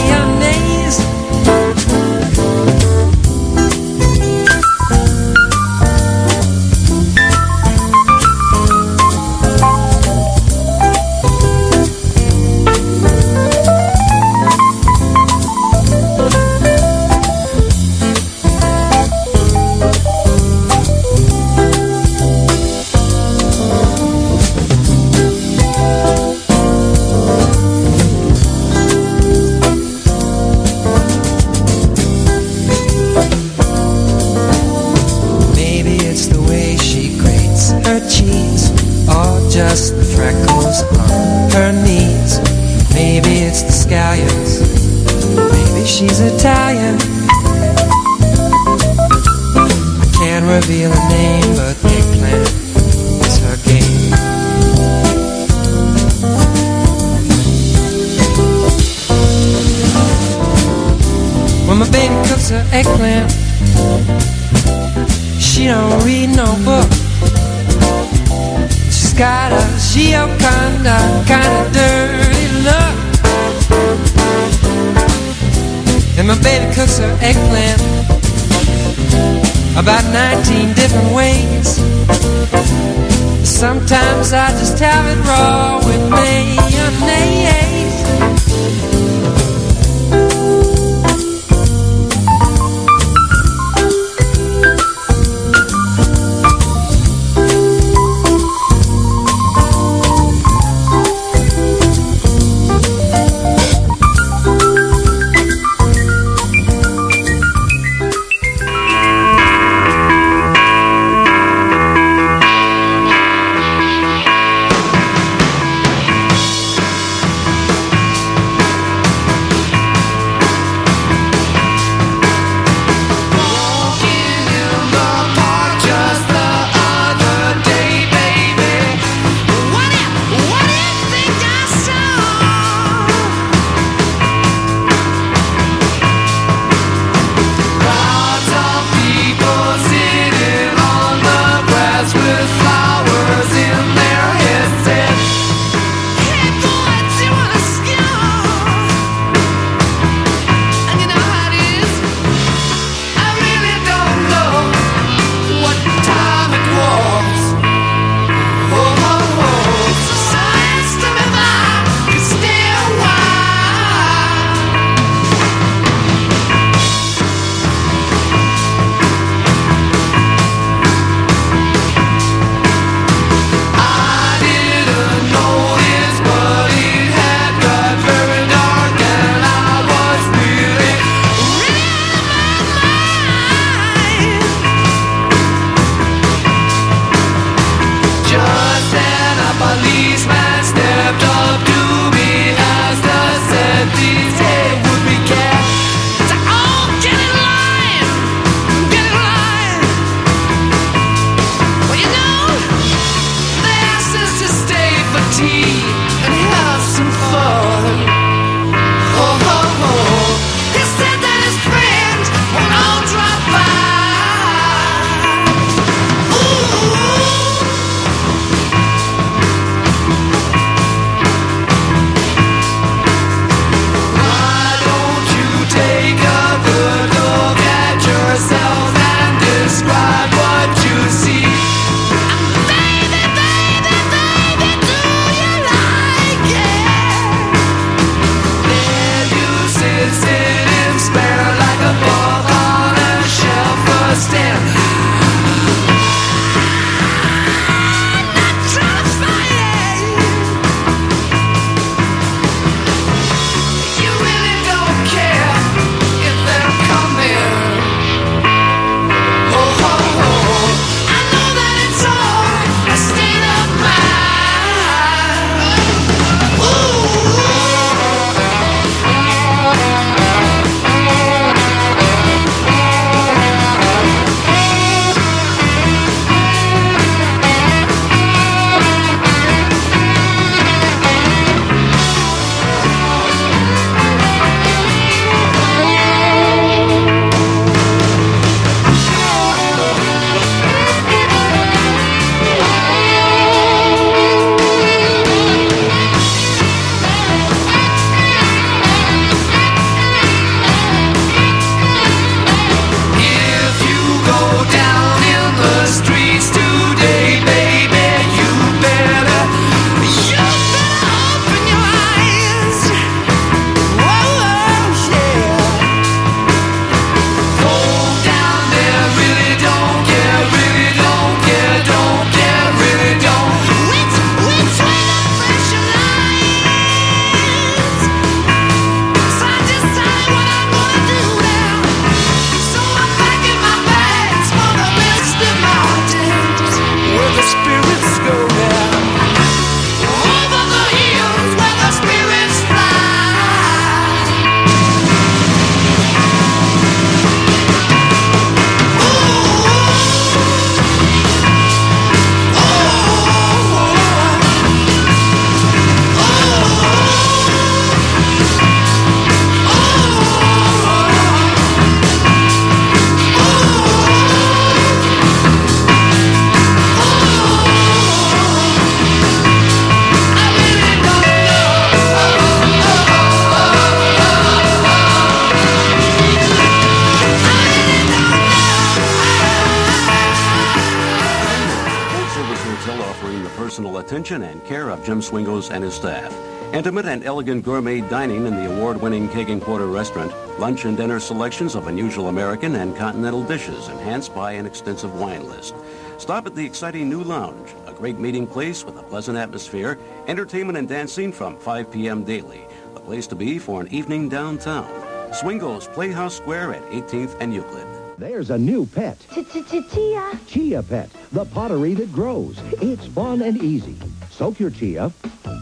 And his staff. Intimate and elegant gourmet dining in the award-winning Keg and Quarter restaurant. Lunch and dinner selections of unusual American and continental dishes enhanced by an extensive wine list. Stop at the exciting new lounge, a great meeting place with a pleasant atmosphere, entertainment and dancing from 5 p.m. daily. The place to be for an evening downtown. Swingo's Playhouse Square at 18th and Euclid. There's a new pet. Chia. Chia Pet, the pottery that grows. It's fun and easy. Soak your chia,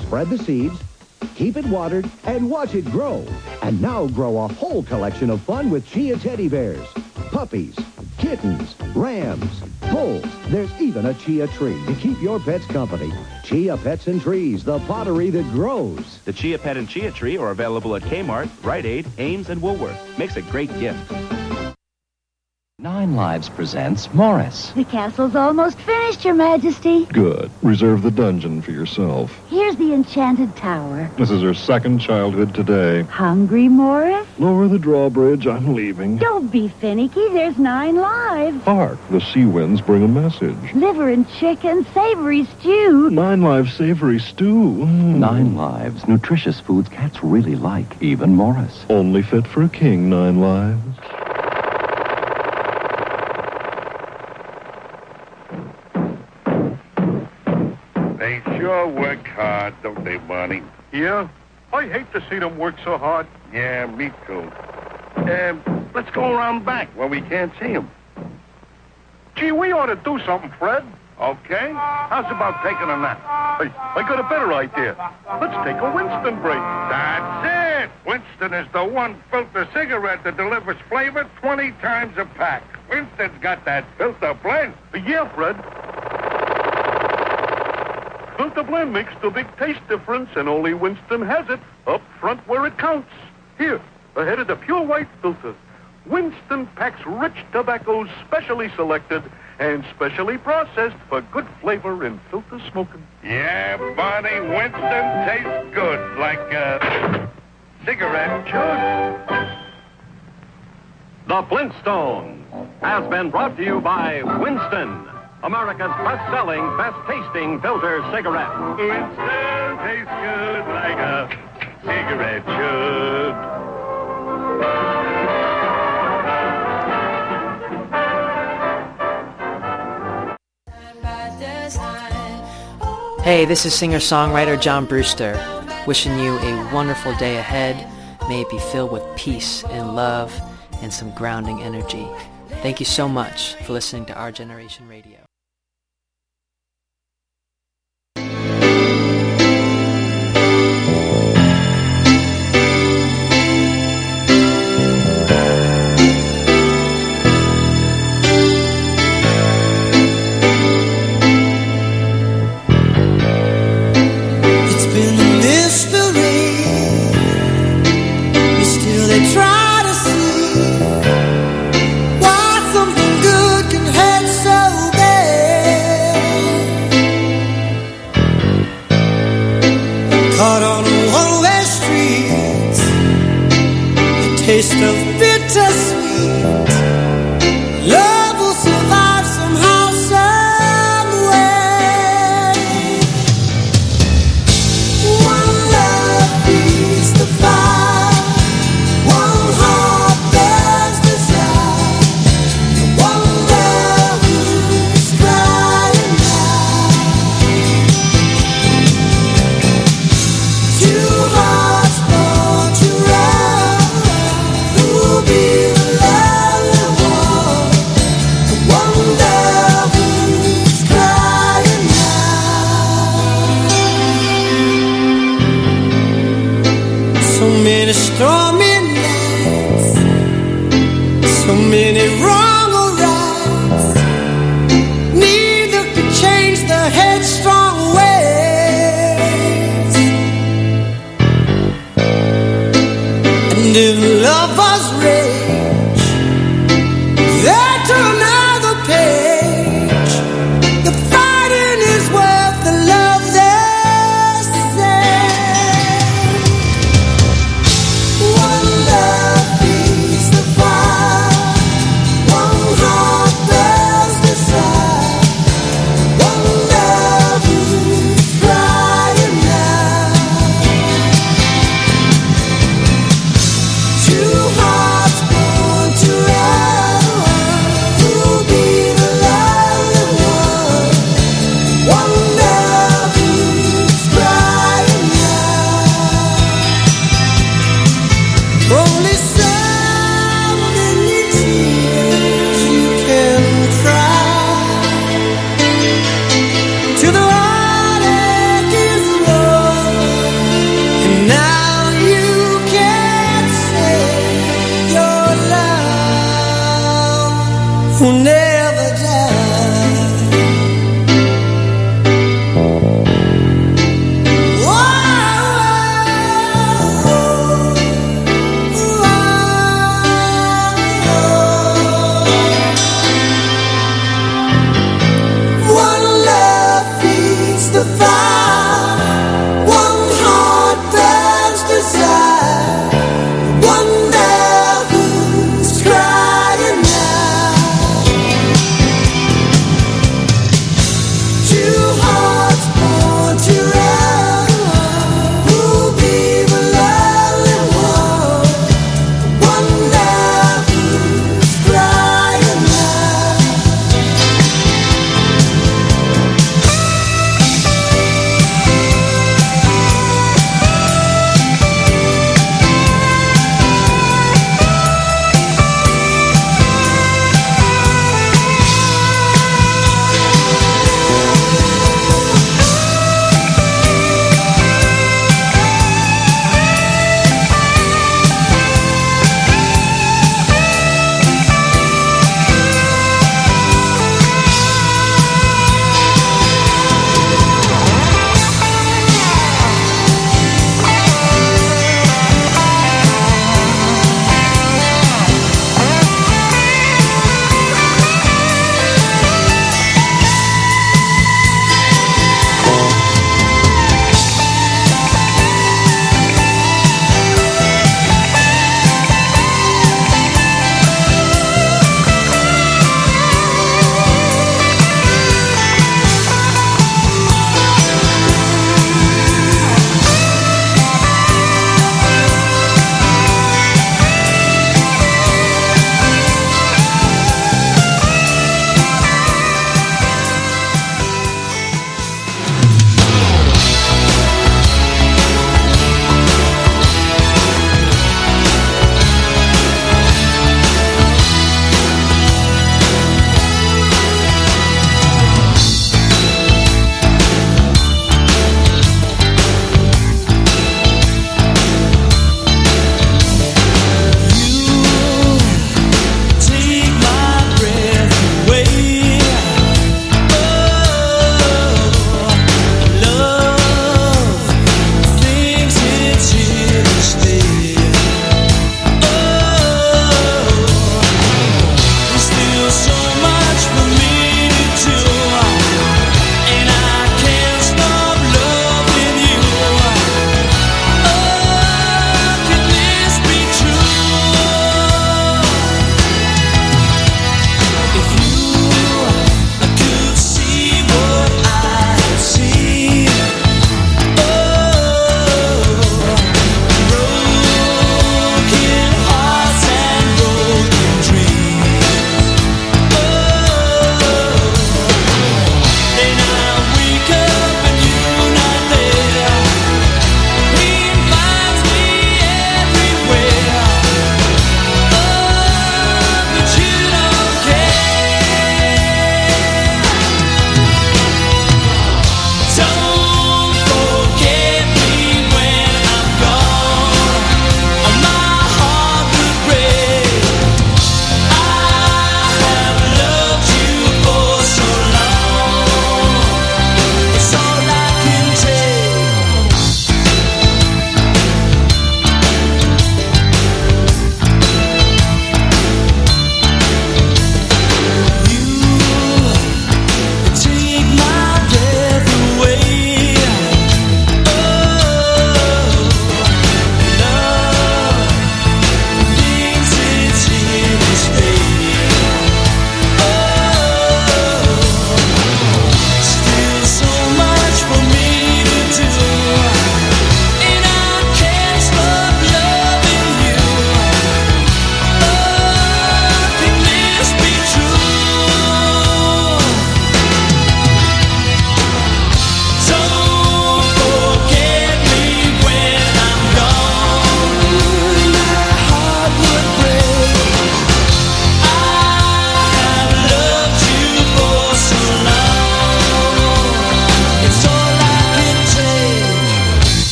spread the seeds, keep it watered, and watch it grow. And now grow a whole collection of fun with chia teddy bears, puppies, kittens, rams, bulls. There's even a chia tree to keep your pets company. Chia Pets and Trees, the pottery that grows. The Chia Pet and Chia Tree are available at Kmart, Rite Aid, Ames, and Woolworth. Makes a great gift. Nine Lives presents Morris. The castle's almost finished, Your Majesty. Good. Reserve the dungeon for yourself. Here's the enchanted tower. This is her second childhood today. Hungry, Morris? Lower the drawbridge. I'm leaving. Don't be finicky. There's nine lives. Hark, the sea winds bring a message. Liver and chicken, savory stew. Nine Lives savory stew. Mm. Nine Lives, nutritious foods cats really like, even Morris. Only fit for a king, nine lives. They work hard, don't they, Barney? Yeah? I hate to see them work so hard. Yeah, me too. Um, let's go around back where we can't see them. Gee, we ought to do something, Fred. Okay? How's about taking a nap? Hey, I got a better idea. Let's take a Winston break. That's it! Winston is the one filter cigarette that delivers flavor 20 times a pack. Winston's got that filter blend. Yeah, Fred. Filter blend makes the big taste difference, and only Winston has it up front where it counts. Here, ahead of the pure white filter. Winston packs rich tobaccos specially selected and specially processed for good flavor in filter smoking. Yeah, Barney, Winston tastes good like a cigarette should. The Flintstones has been brought to you by Winston, America's best-selling, best-tasting filter cigarette. Winston tastes good like a cigarette should. Hey, this is singer songwriter John Brewster, wishing you a wonderful day ahead. May it be filled with peace and love and some grounding energy. Thank you so much for listening to Our Generation Radio.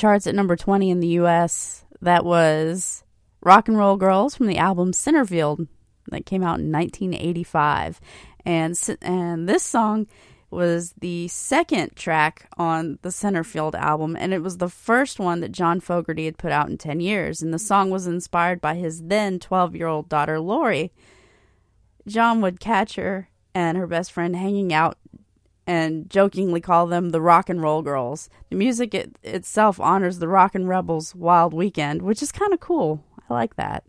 Charts at number 20 in the US, that was Rock and Roll Girls from the album Centerfield that came out in 1985. And and this song was the second track on the Centerfield album and it was the first one that John Fogerty had put out in 10 years and the song was inspired by his then 12-year-old daughter Lori. John would catch her and her best friend hanging out and jokingly call them the rock and roll girls. The music it, itself honors the Rockin' Rebels wild weekend, which is kind of cool. I like that.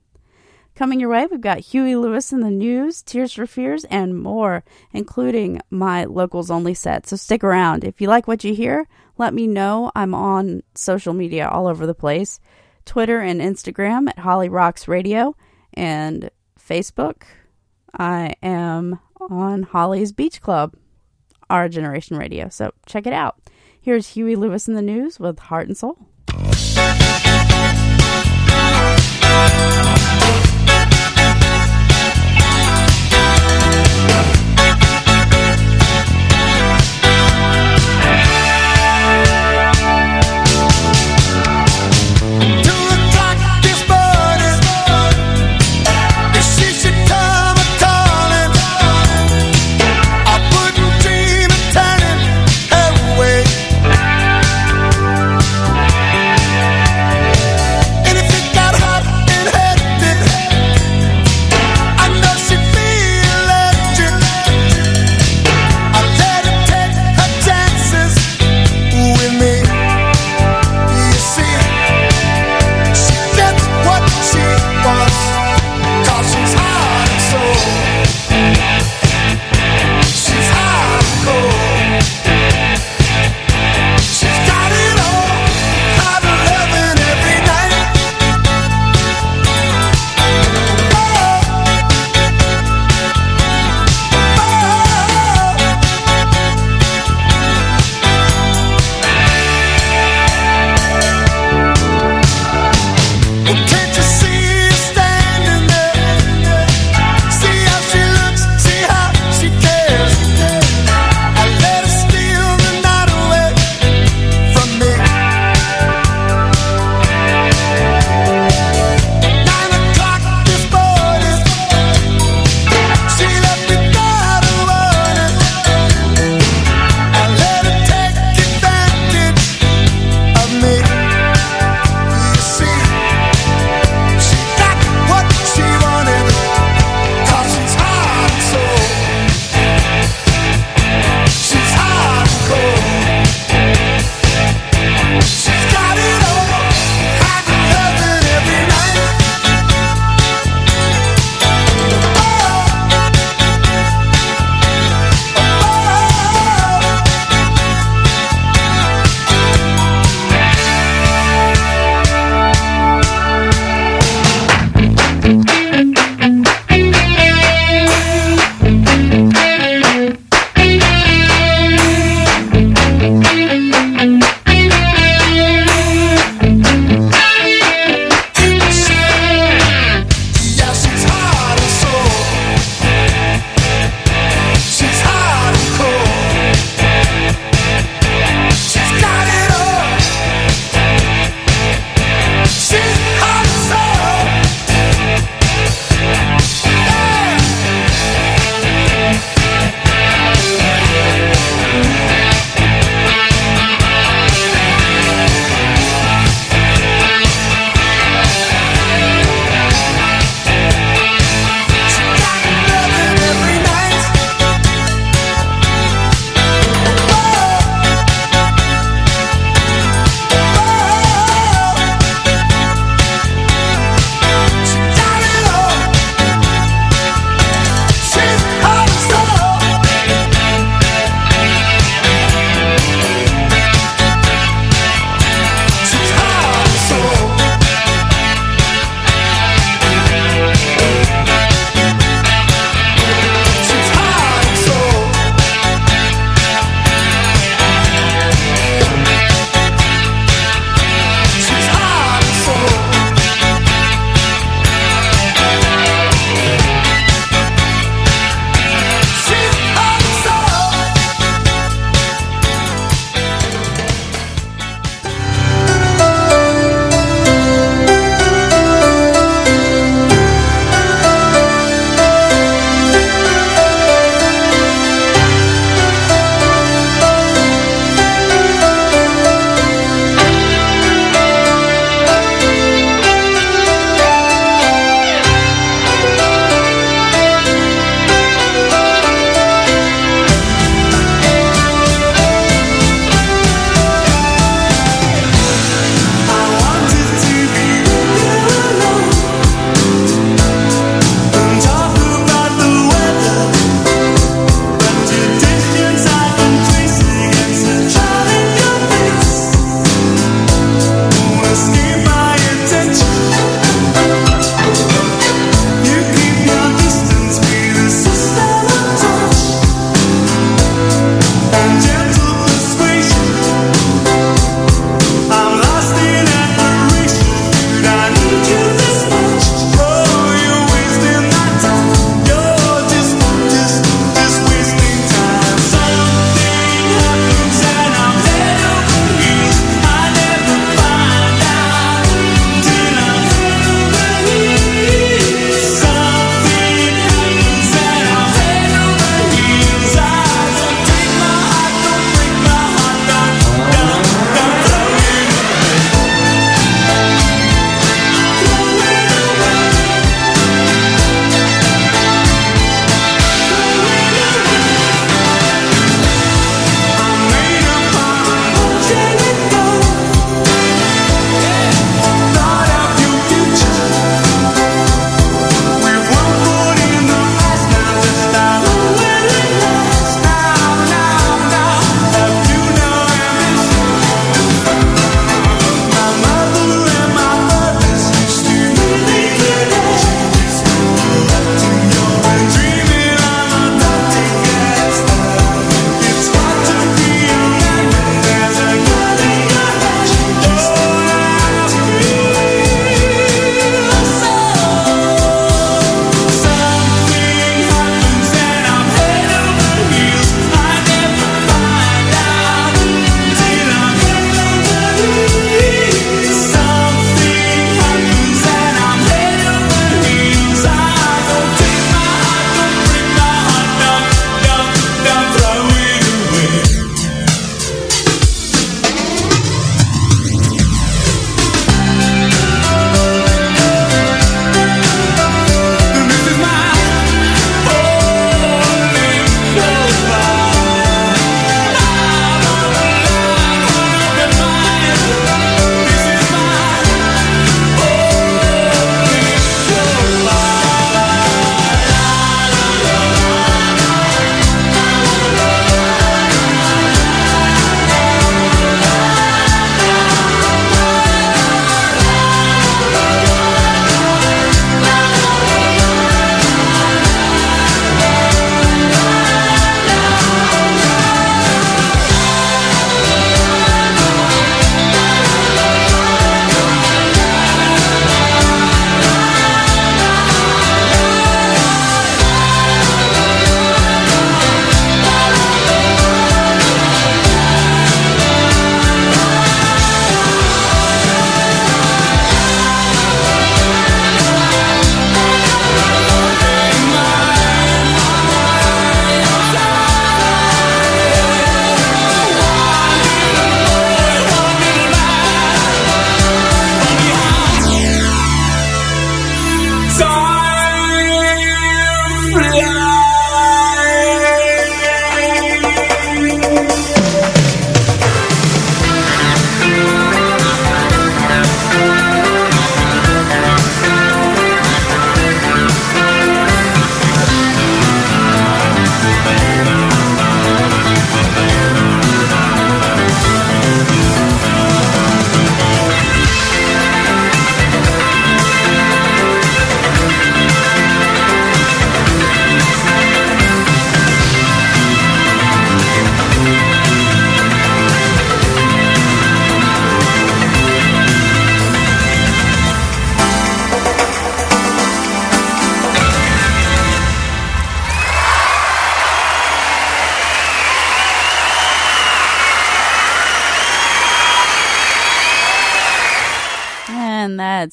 Coming your way, we've got Huey Lewis and the News, Tears for Fears, and more, including my locals only set. So stick around. If you like what you hear, let me know. I'm on social media all over the place Twitter and Instagram at Holly Rocks Radio, and Facebook. I am on Holly's Beach Club, our generation radio. So check it out. Here's Huey Lewis and the News with Heart and Soul.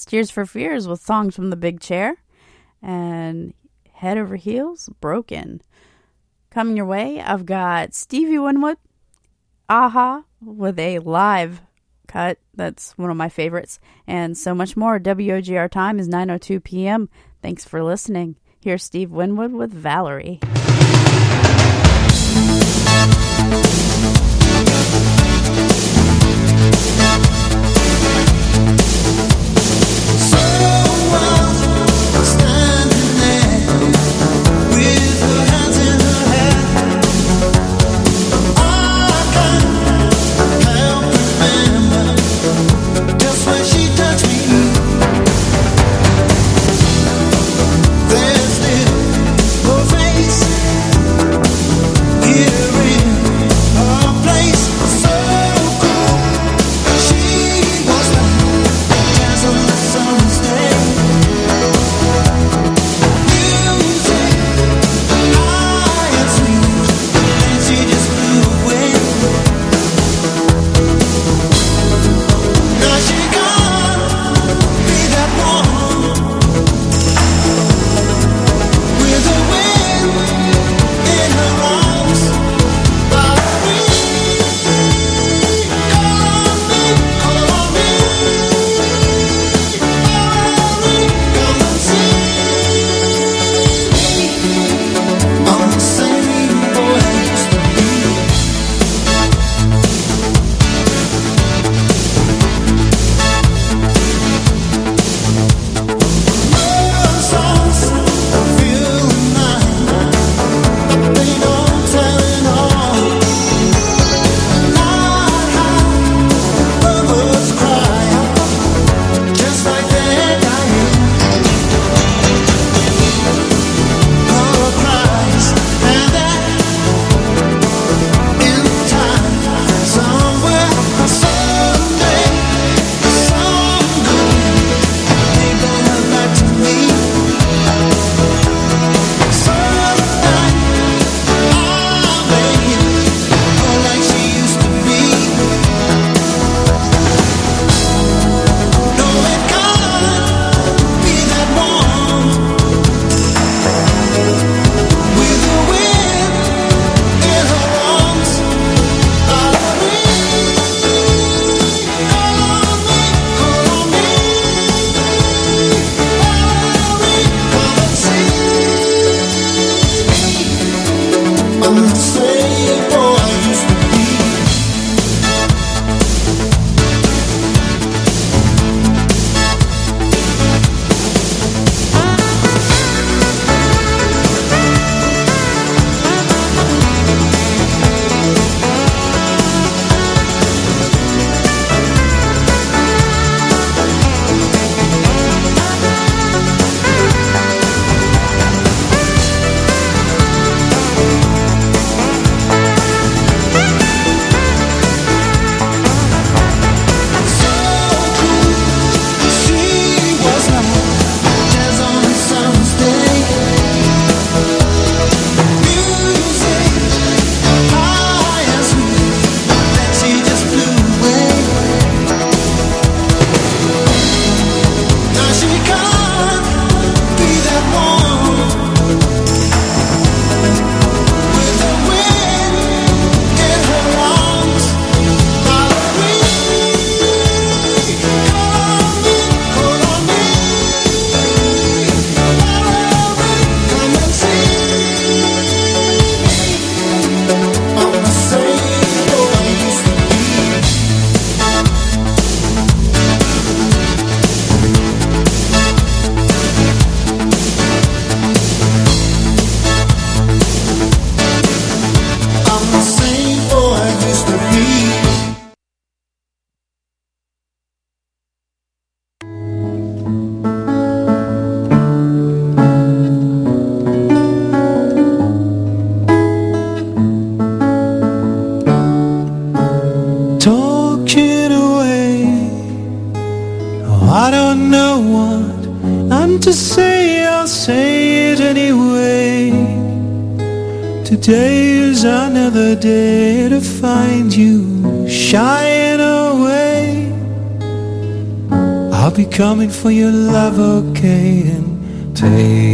Tears for Fears with songs from the big chair. And Head Over Heels, Broken. Coming your way, I've got Stevie Winwood, Aha, with a live cut. That's one of my favorites. And so much more. WOGR time is 9.02 p.m. Thanks for listening. Here's Steve Winwood with Valerie. day to find you shying away. I'll be coming for your love, okay? And take.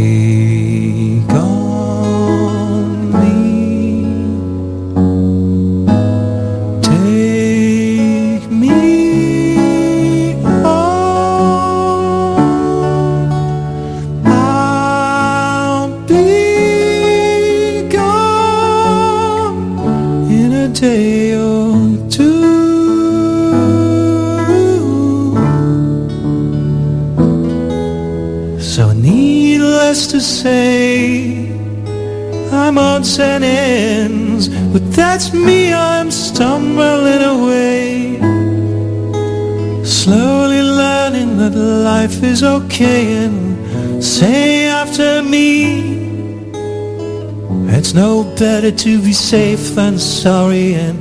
Better to be safe than sorry, and,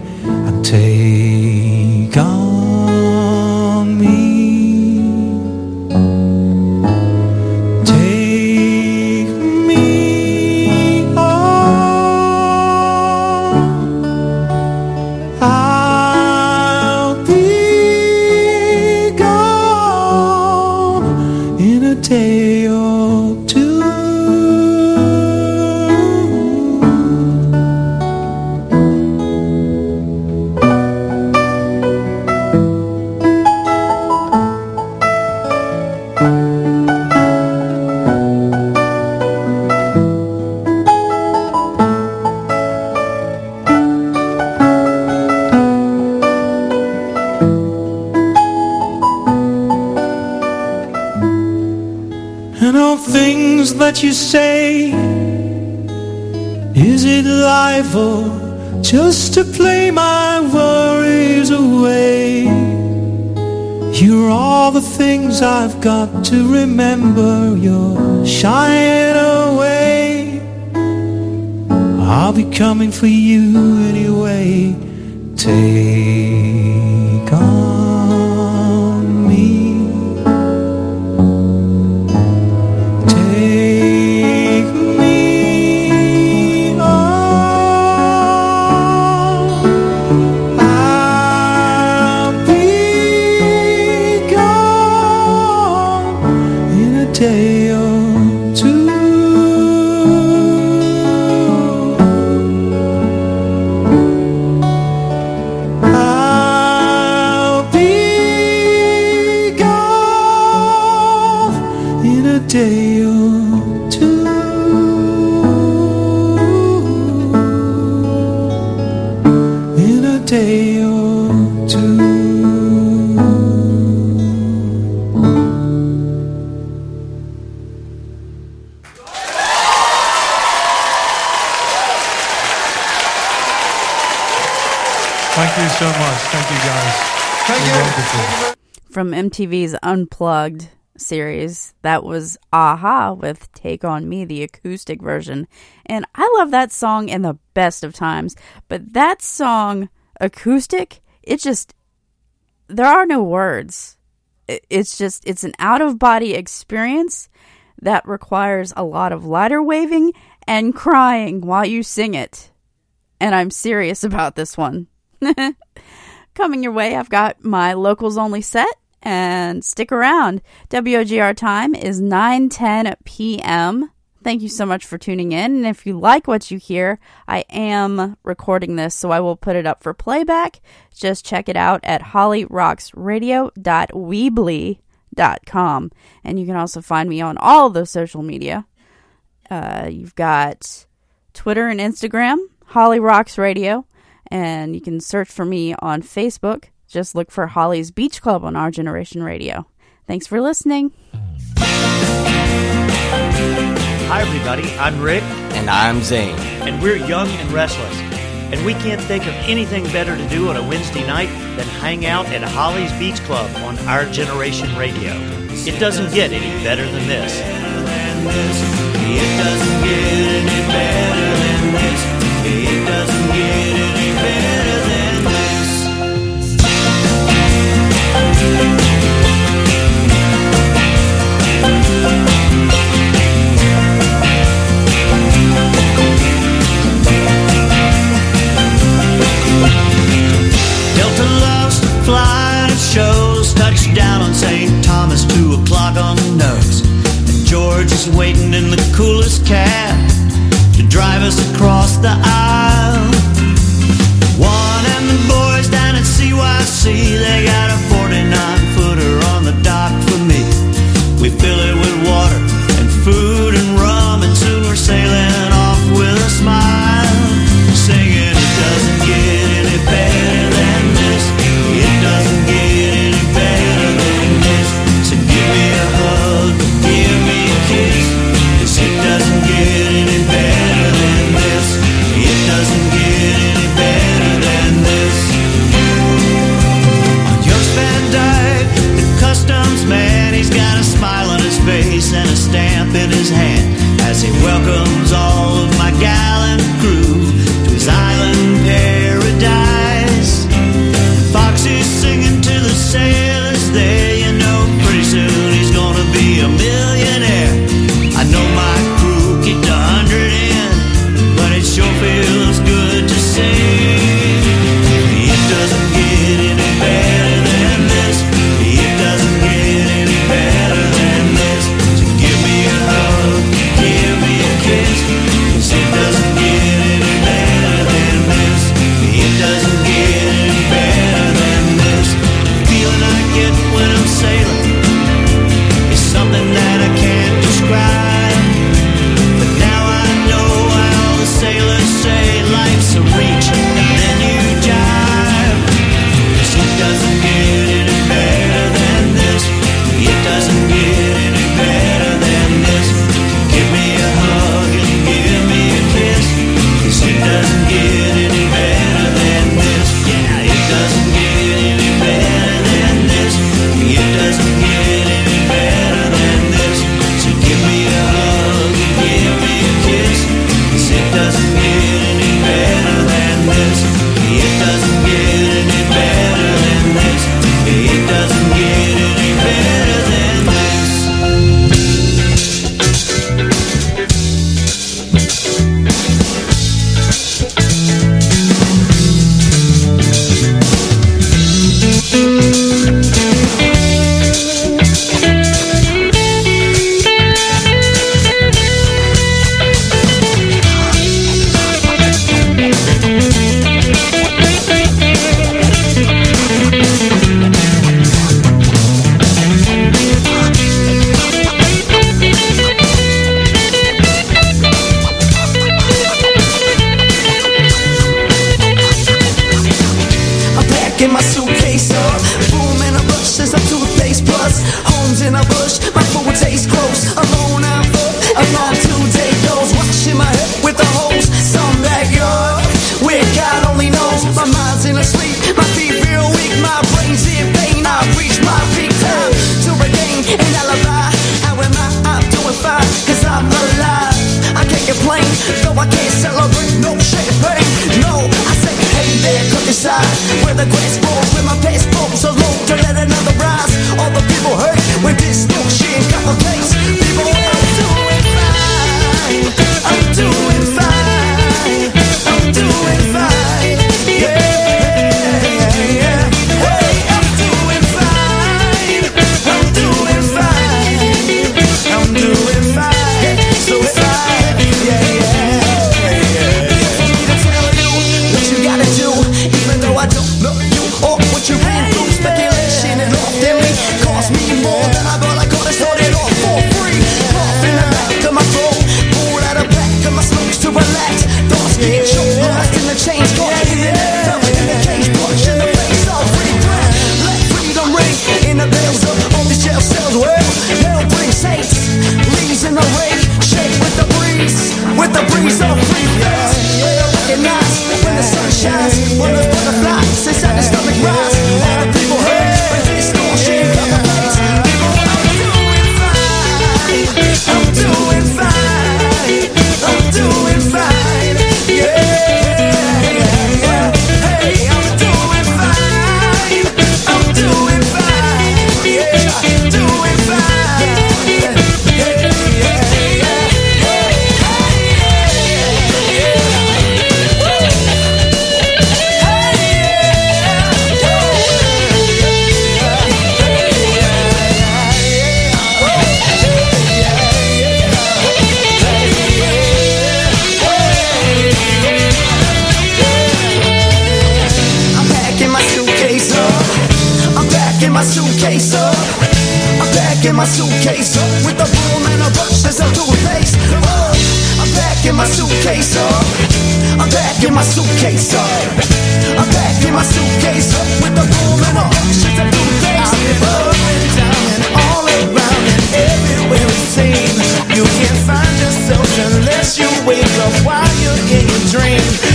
MTV's Unplugged series, that was Aha with Take On Me, the acoustic version. And I love that song in the best of times. But that song, acoustic, it just, there are no words. It's just, it's an out of body experience that requires a lot of lighter waving and crying while you sing it. And I'm serious about this one. Coming your way, I've got my locals only set and stick around. WOGR time is 9:10 p.m. Thank you so much for tuning in. And if you like what you hear, I am recording this, so I will put it up for playback. Just check it out at hollyrocksradio.weebly.com. And you can also find me on all the social media. Uh, you've got Twitter and Instagram, Holly Rocks Radio, and you can search for me on Facebook. Just look for Holly's Beach Club on Our Generation Radio. Thanks for listening. Hi, everybody. I'm Rick. And I'm Zane. And we're young and restless. And we can't think of anything better to do on a Wednesday night than hang out at Holly's Beach Club on Our Generation Radio. It doesn't get any better than this. It doesn't get any better Down on St. Thomas, 2 o'clock on the nose. And George is waiting in the coolest cab to drive us across the aisle. One and the boys down at CYC, they got a 49 as he welcomes all nails up on these jail cells. Well, hell brings saints, leaves in the rain. my suitcase With a broom and a brush as a toothpaste oh, I'm back in my suitcase up. I'm back in my suitcase up. I'm back in my suitcase up With a broom and a brush as a toothpaste I've up and down and all around and everywhere it seems You can't find yourself unless you wake up while you're in your dream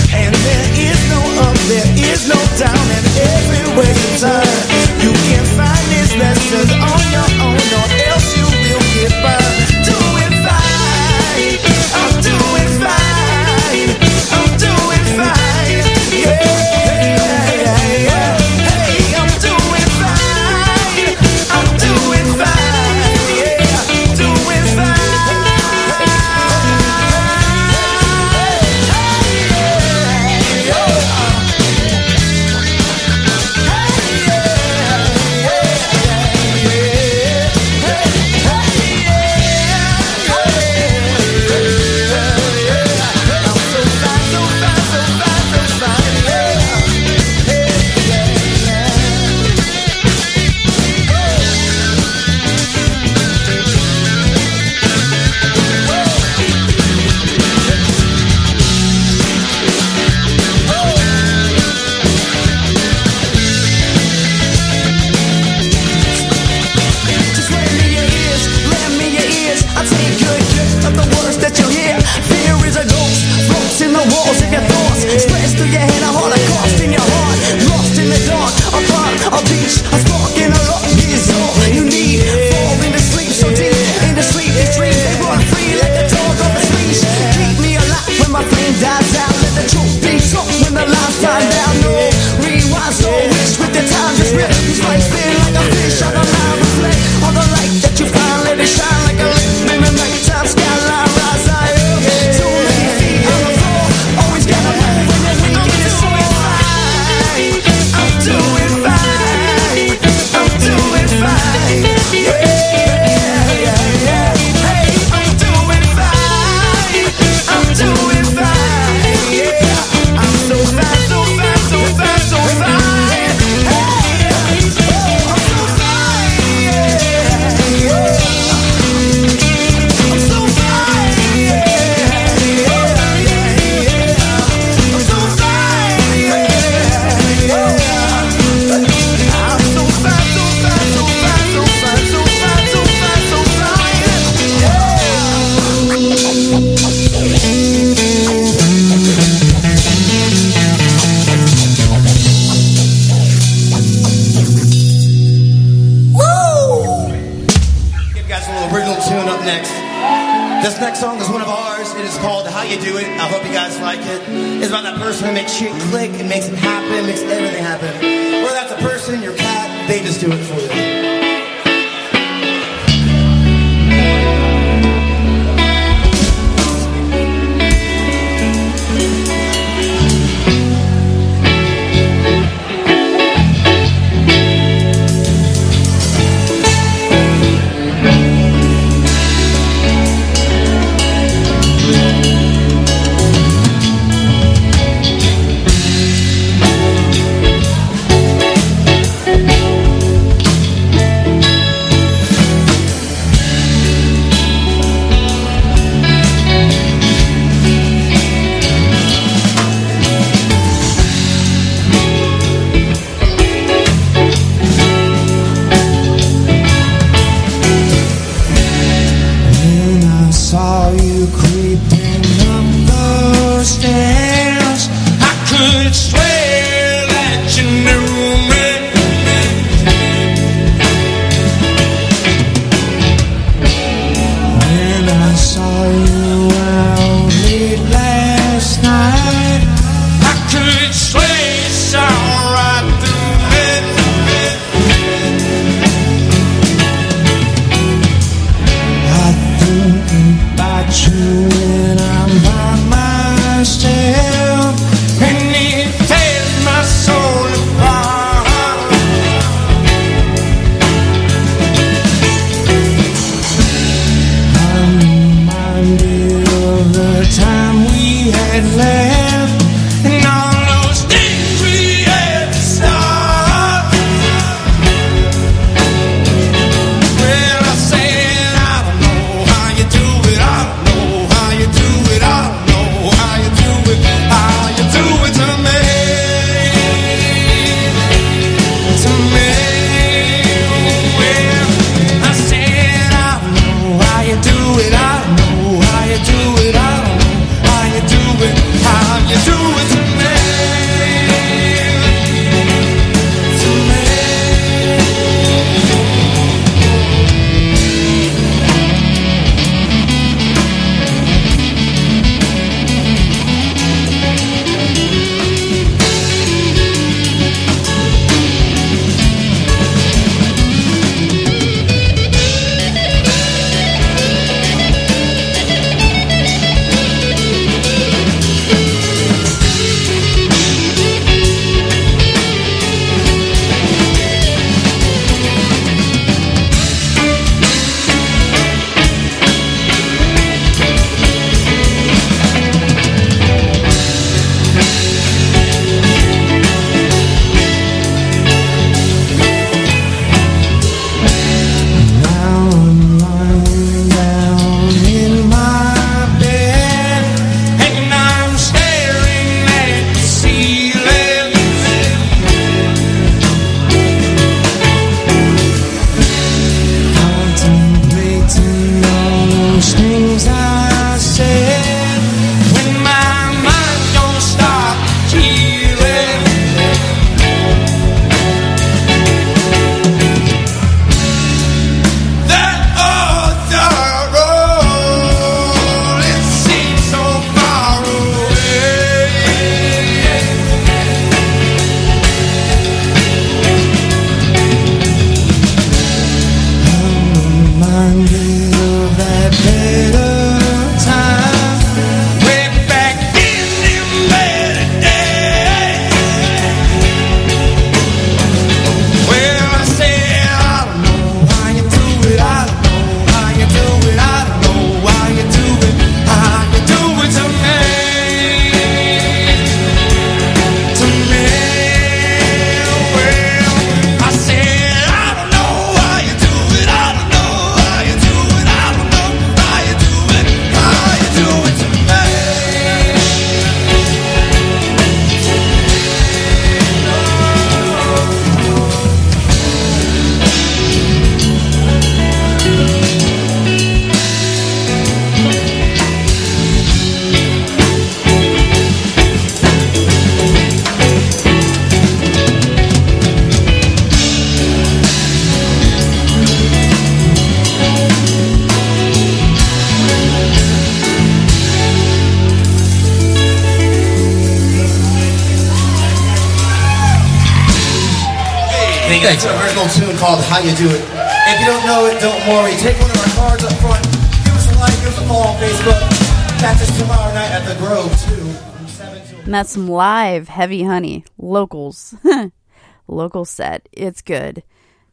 some live Heavy Honey locals. Local set. It's good.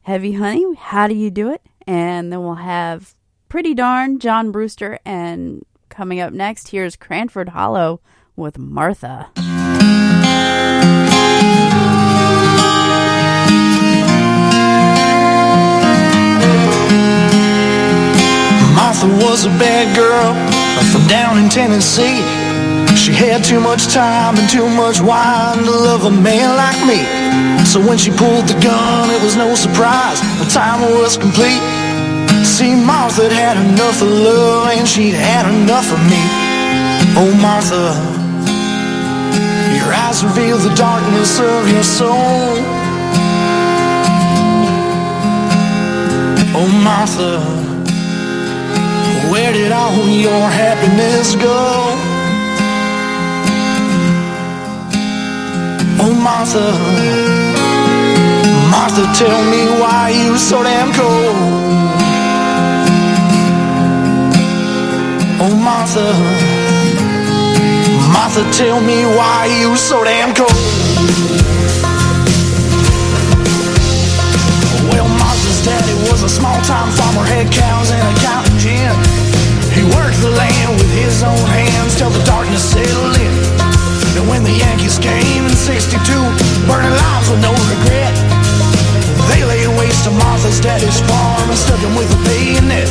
Heavy Honey, how do you do it? And then we'll have Pretty Darn, John Brewster, and coming up next, here's Cranford Hollow with Martha. Martha was a bad girl from down in Tennessee. She had too much time and too much wine to love a man like me. So when she pulled the gun, it was no surprise. The time was complete. See, Martha had enough of love and she'd had enough of me. Oh, Martha, your eyes reveal the darkness of your soul. Oh, Martha, where did all your happiness go? Oh, Martha, Martha, tell me why you so damn cold. Oh, Martha, Martha, tell me why you so damn cold. Well, Martha's daddy was a small time farmer, had cows and a cotton gin. He worked the land with his own hands till the darkness settled in. When the Yankees came in 62, burning lives with no regret, they laid waste to Martha's daddy's farm and stuck him with a bayonet.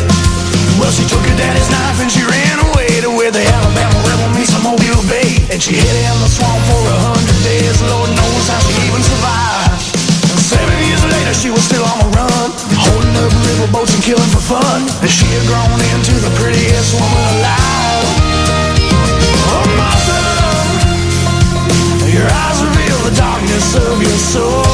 Well, she took her daddy's knife and she ran away to where the Alabama River meets the Mobile Bay. And she hid in the swamp for a hundred days. Lord knows how she even survived. And seven years later, she was still on the run, holding up river boats and killing for fun. And she had grown into the prettiest woman alive. Darkness of your soul.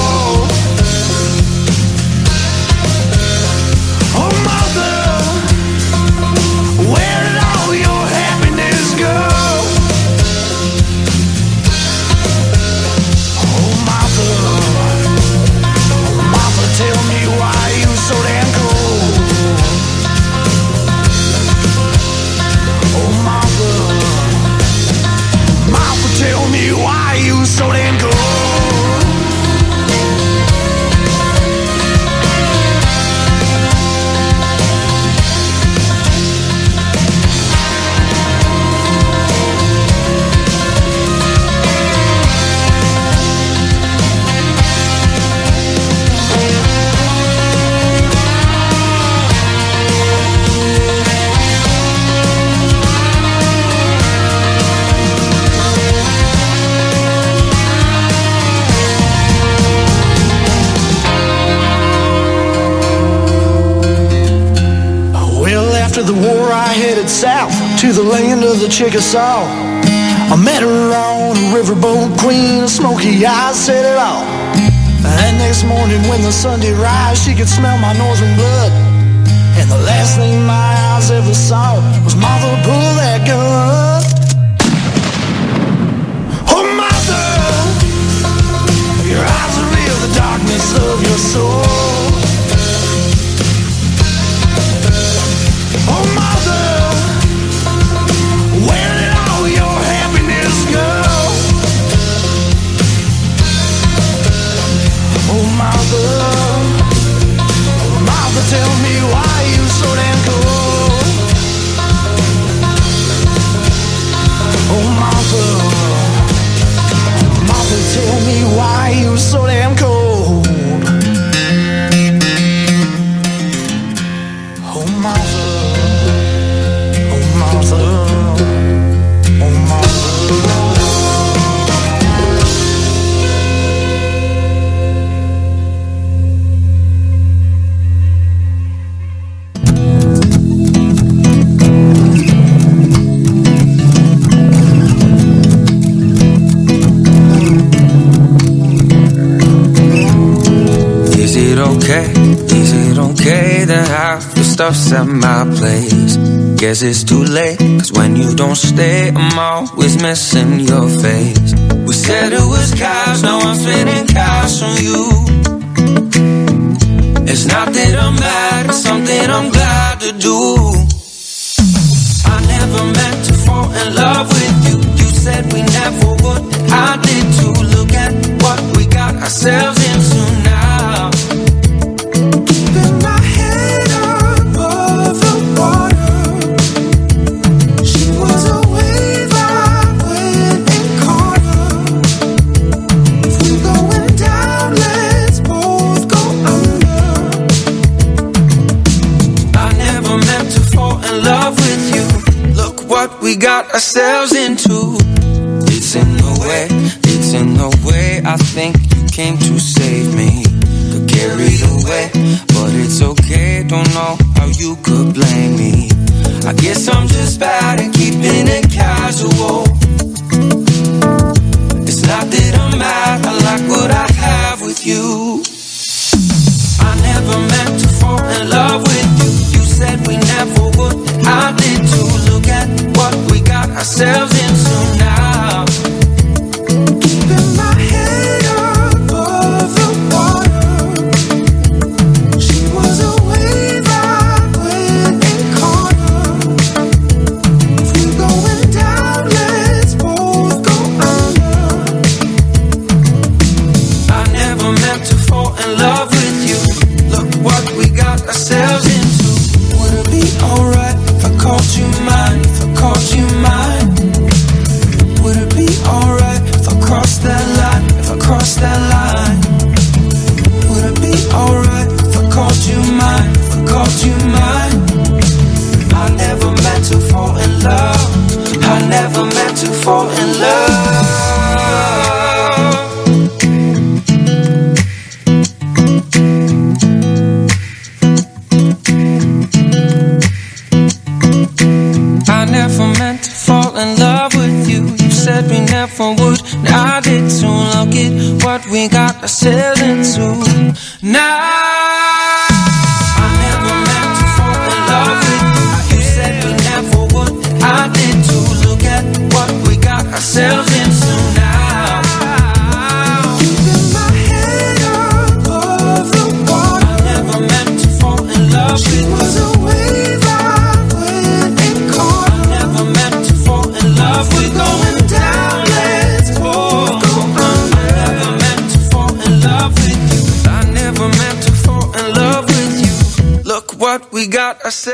Chickasaw. I met her on a riverboat queen, smoky eyes said it all. And next morning, when the sun did rise, she could smell my northern blood. And the last thing my eyes ever saw was Martha pull that gun. Oh, Martha, your eyes reveal the darkness of your soul. You so damn cold. stuff's at my place. Guess it's too late, cause when you don't stay, I'm always missing your face. We said it was cash, now I'm spending cash on you. It's not that I'm mad, it's something I'm glad to do. I never meant to fall in love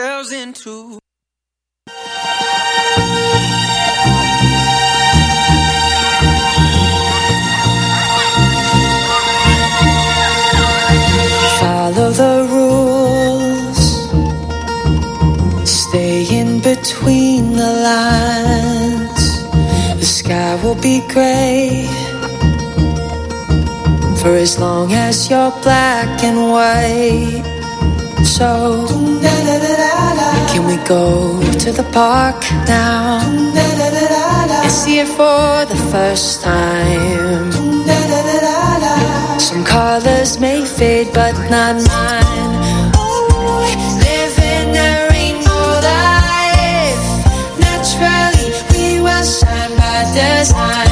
ourselves into. Follow the rules, stay in between the lines. The sky will be gray for as long as you're black and white. So, da, da, da, can we go to the park now? And see it for the first time. Some colors may fade but not mine. Living rainbow life. Naturally we by design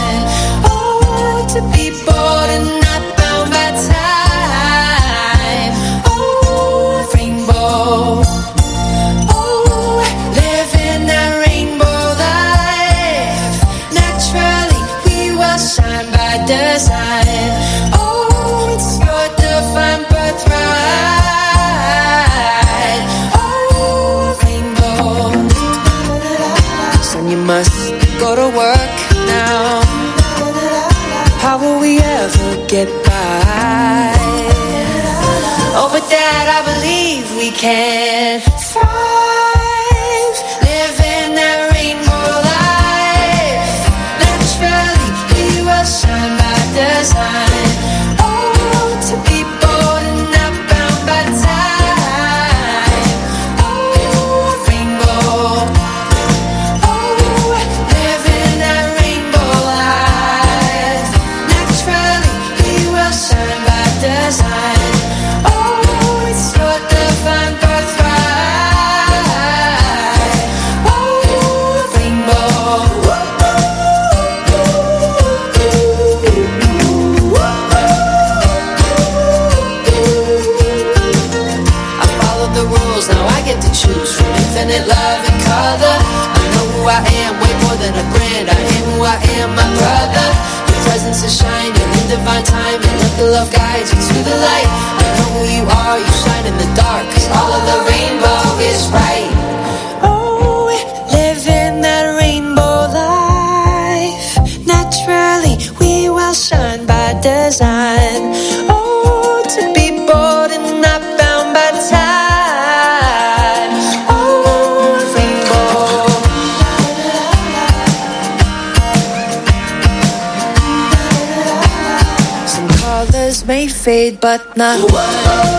care. but not. Whoa.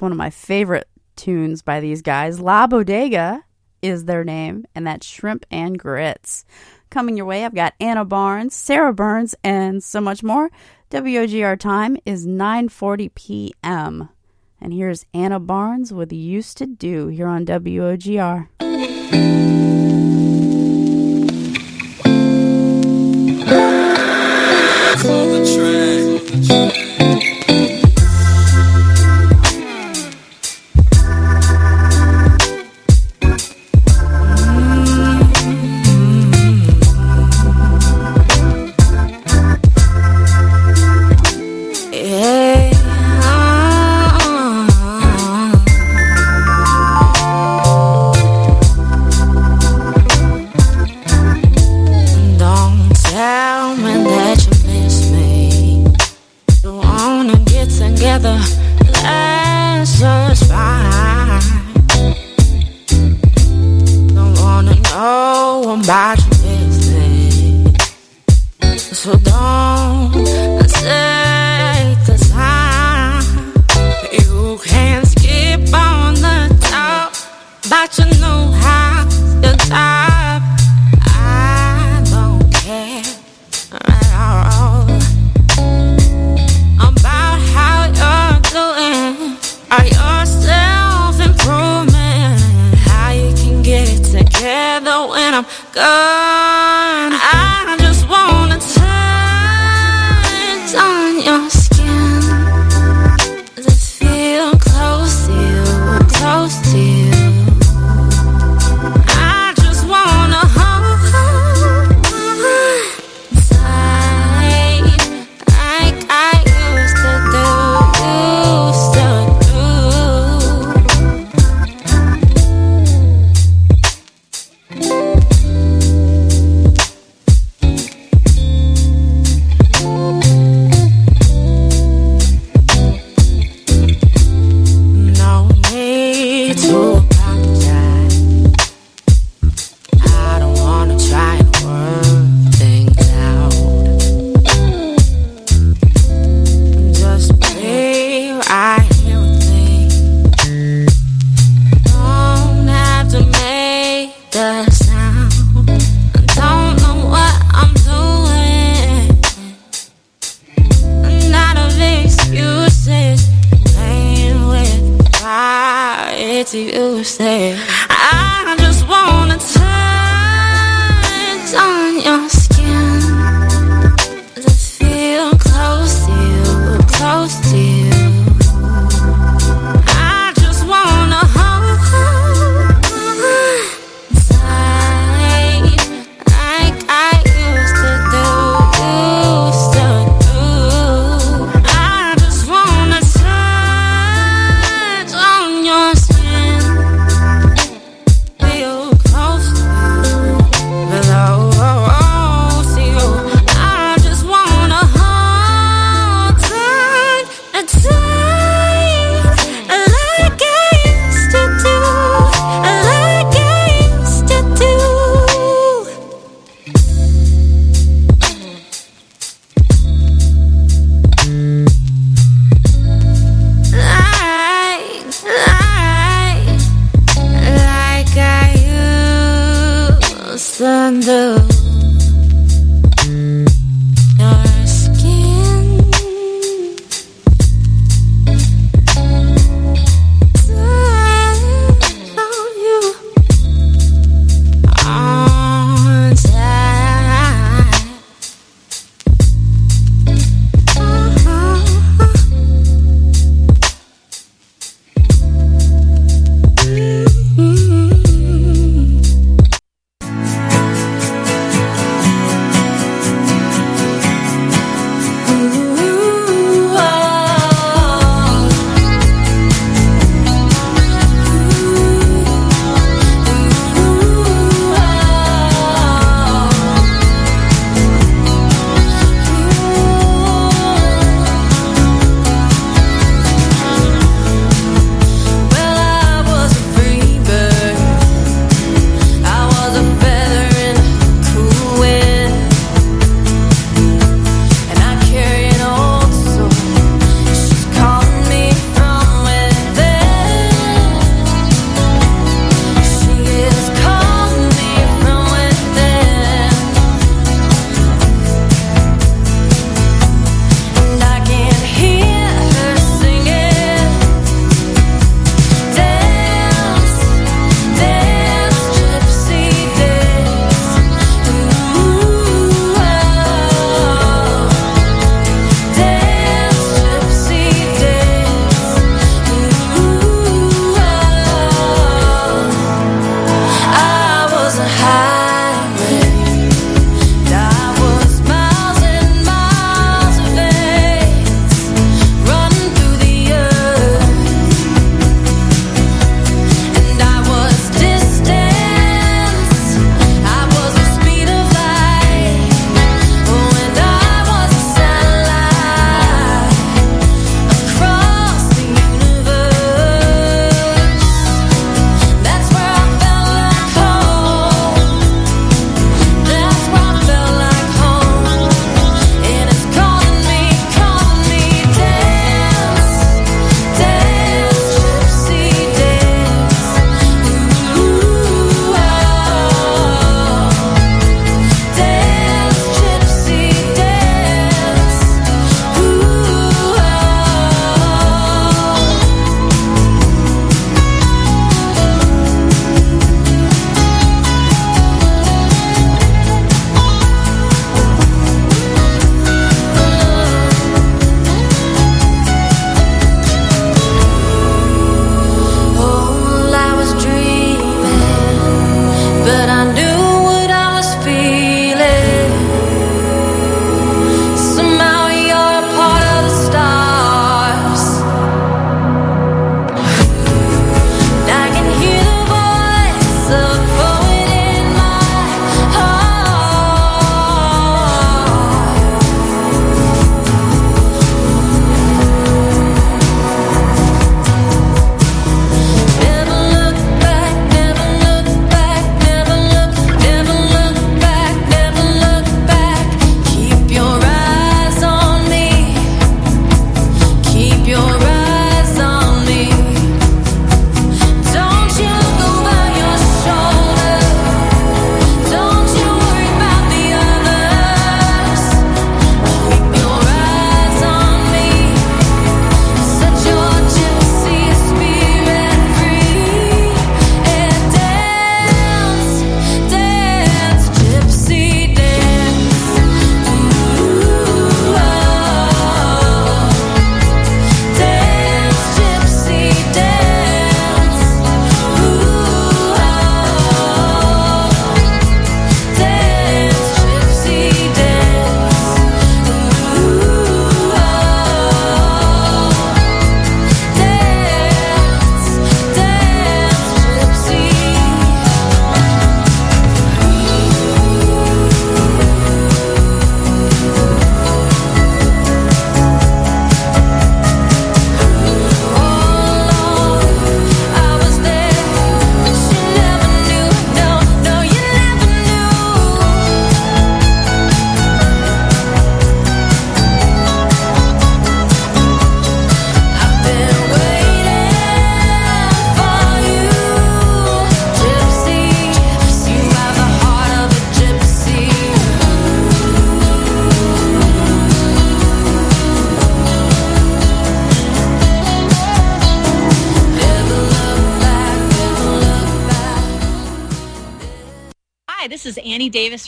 One of my favorite tunes by these guys. La Bodega is their name, and that's Shrimp and Grits. Coming your way, I've got Anna Barnes, Sarah Burns, and so much more. WOGR time is 9:40 p.m. And here's Anna Barnes with Used to Do here on WOGR. the train.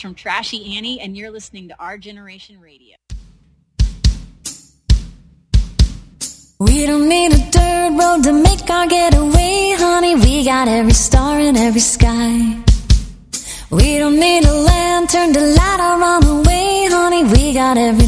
from Trashy Annie, and you're listening to Our Generation Radio. We don't need a dirt road to make our getaway, honey. We got every star in every sky. We don't need a lantern to light our on the way, honey. We got every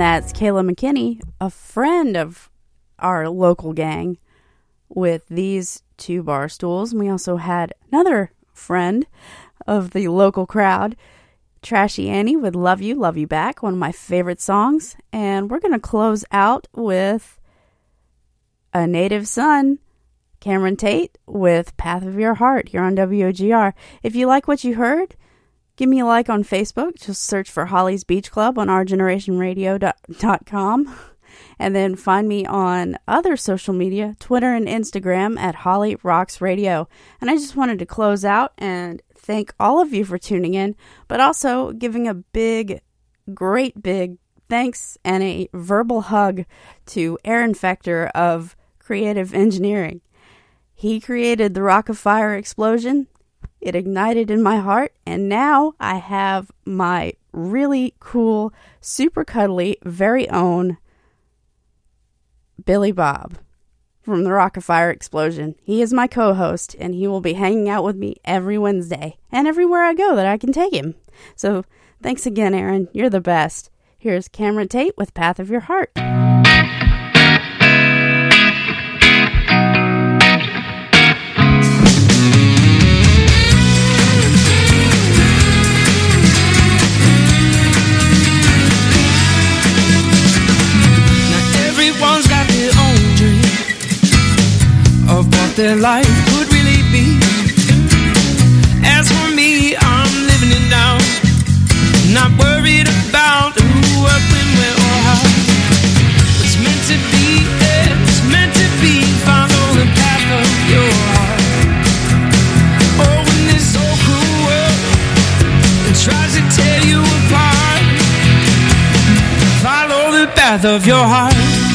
That's Kayla McKinney, a friend of our local gang, with these two bar stools. And we also had another friend of the local crowd, Trashy Annie with Love You, Love You Back, one of my favorite songs. And we're going to close out with A Native Son, Cameron Tate with Path of Your Heart here on WOGR. If you like what you heard, give me a like on Facebook. Just search for Holly's Beach Club on ourgenerationradio.com. And then find me on other social media, Twitter and Instagram at Holly Rocks Radio. And I just wanted to close out and thank all of you for tuning in, but also giving a big, great big thanks and a verbal hug to Aaron Fechter of Creative Engineering. He created the Rock-afire explosion. It ignited in my heart, and now I have my really cool, super cuddly, very own Billy Bob from the Rock-afire Explosion. He is my co host, and he will be hanging out with me every Wednesday and everywhere I go that I can take him. So thanks again, Aaron. You're the best. Here's Cameron Tate with Path of Your Heart. Their life could really be. As for me, I'm living it now. Not worried about who, what, when, where, or how. What's meant to be is meant to be. Follow the path of your heart. Oh, in this so cruel world, it tries to tear you apart. Follow the path of your heart.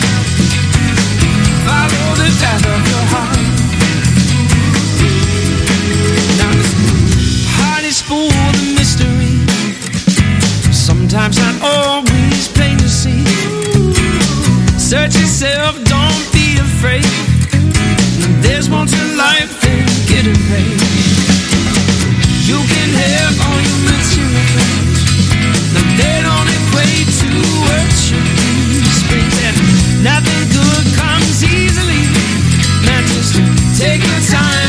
Sometimes not always plain to see. Search yourself, don't be afraid. There's more to life than getting paid. You can have all your materials, but they don't equate to what you brings. And nothing good comes easily. Not just take your time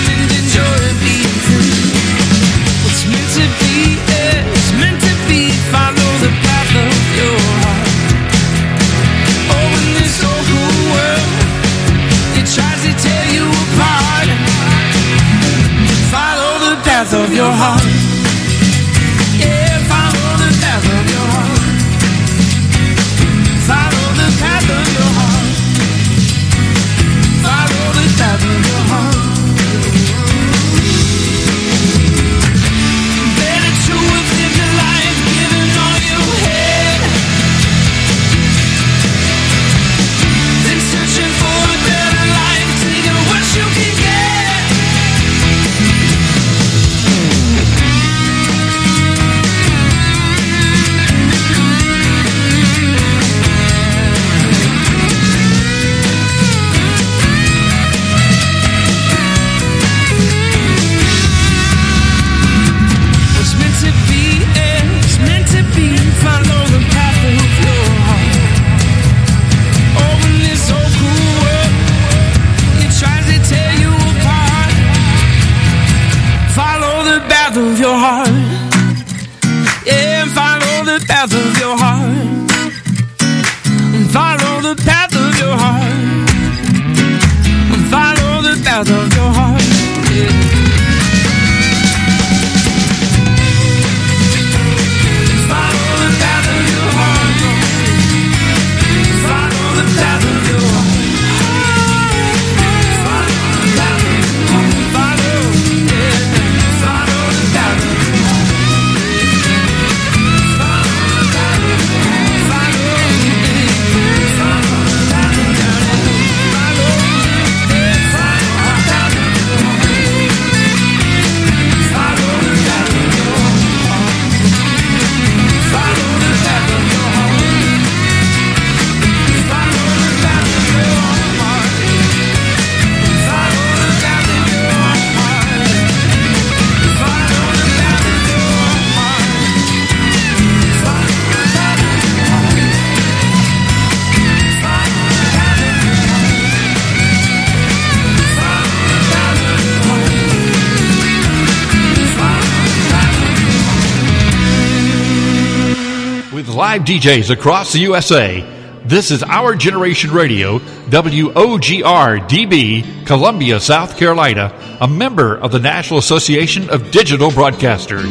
live DJs across the USA. This is Our Generation Radio, WOGR DB, Columbia, South Carolina, a member of the National Association of Digital Broadcasters.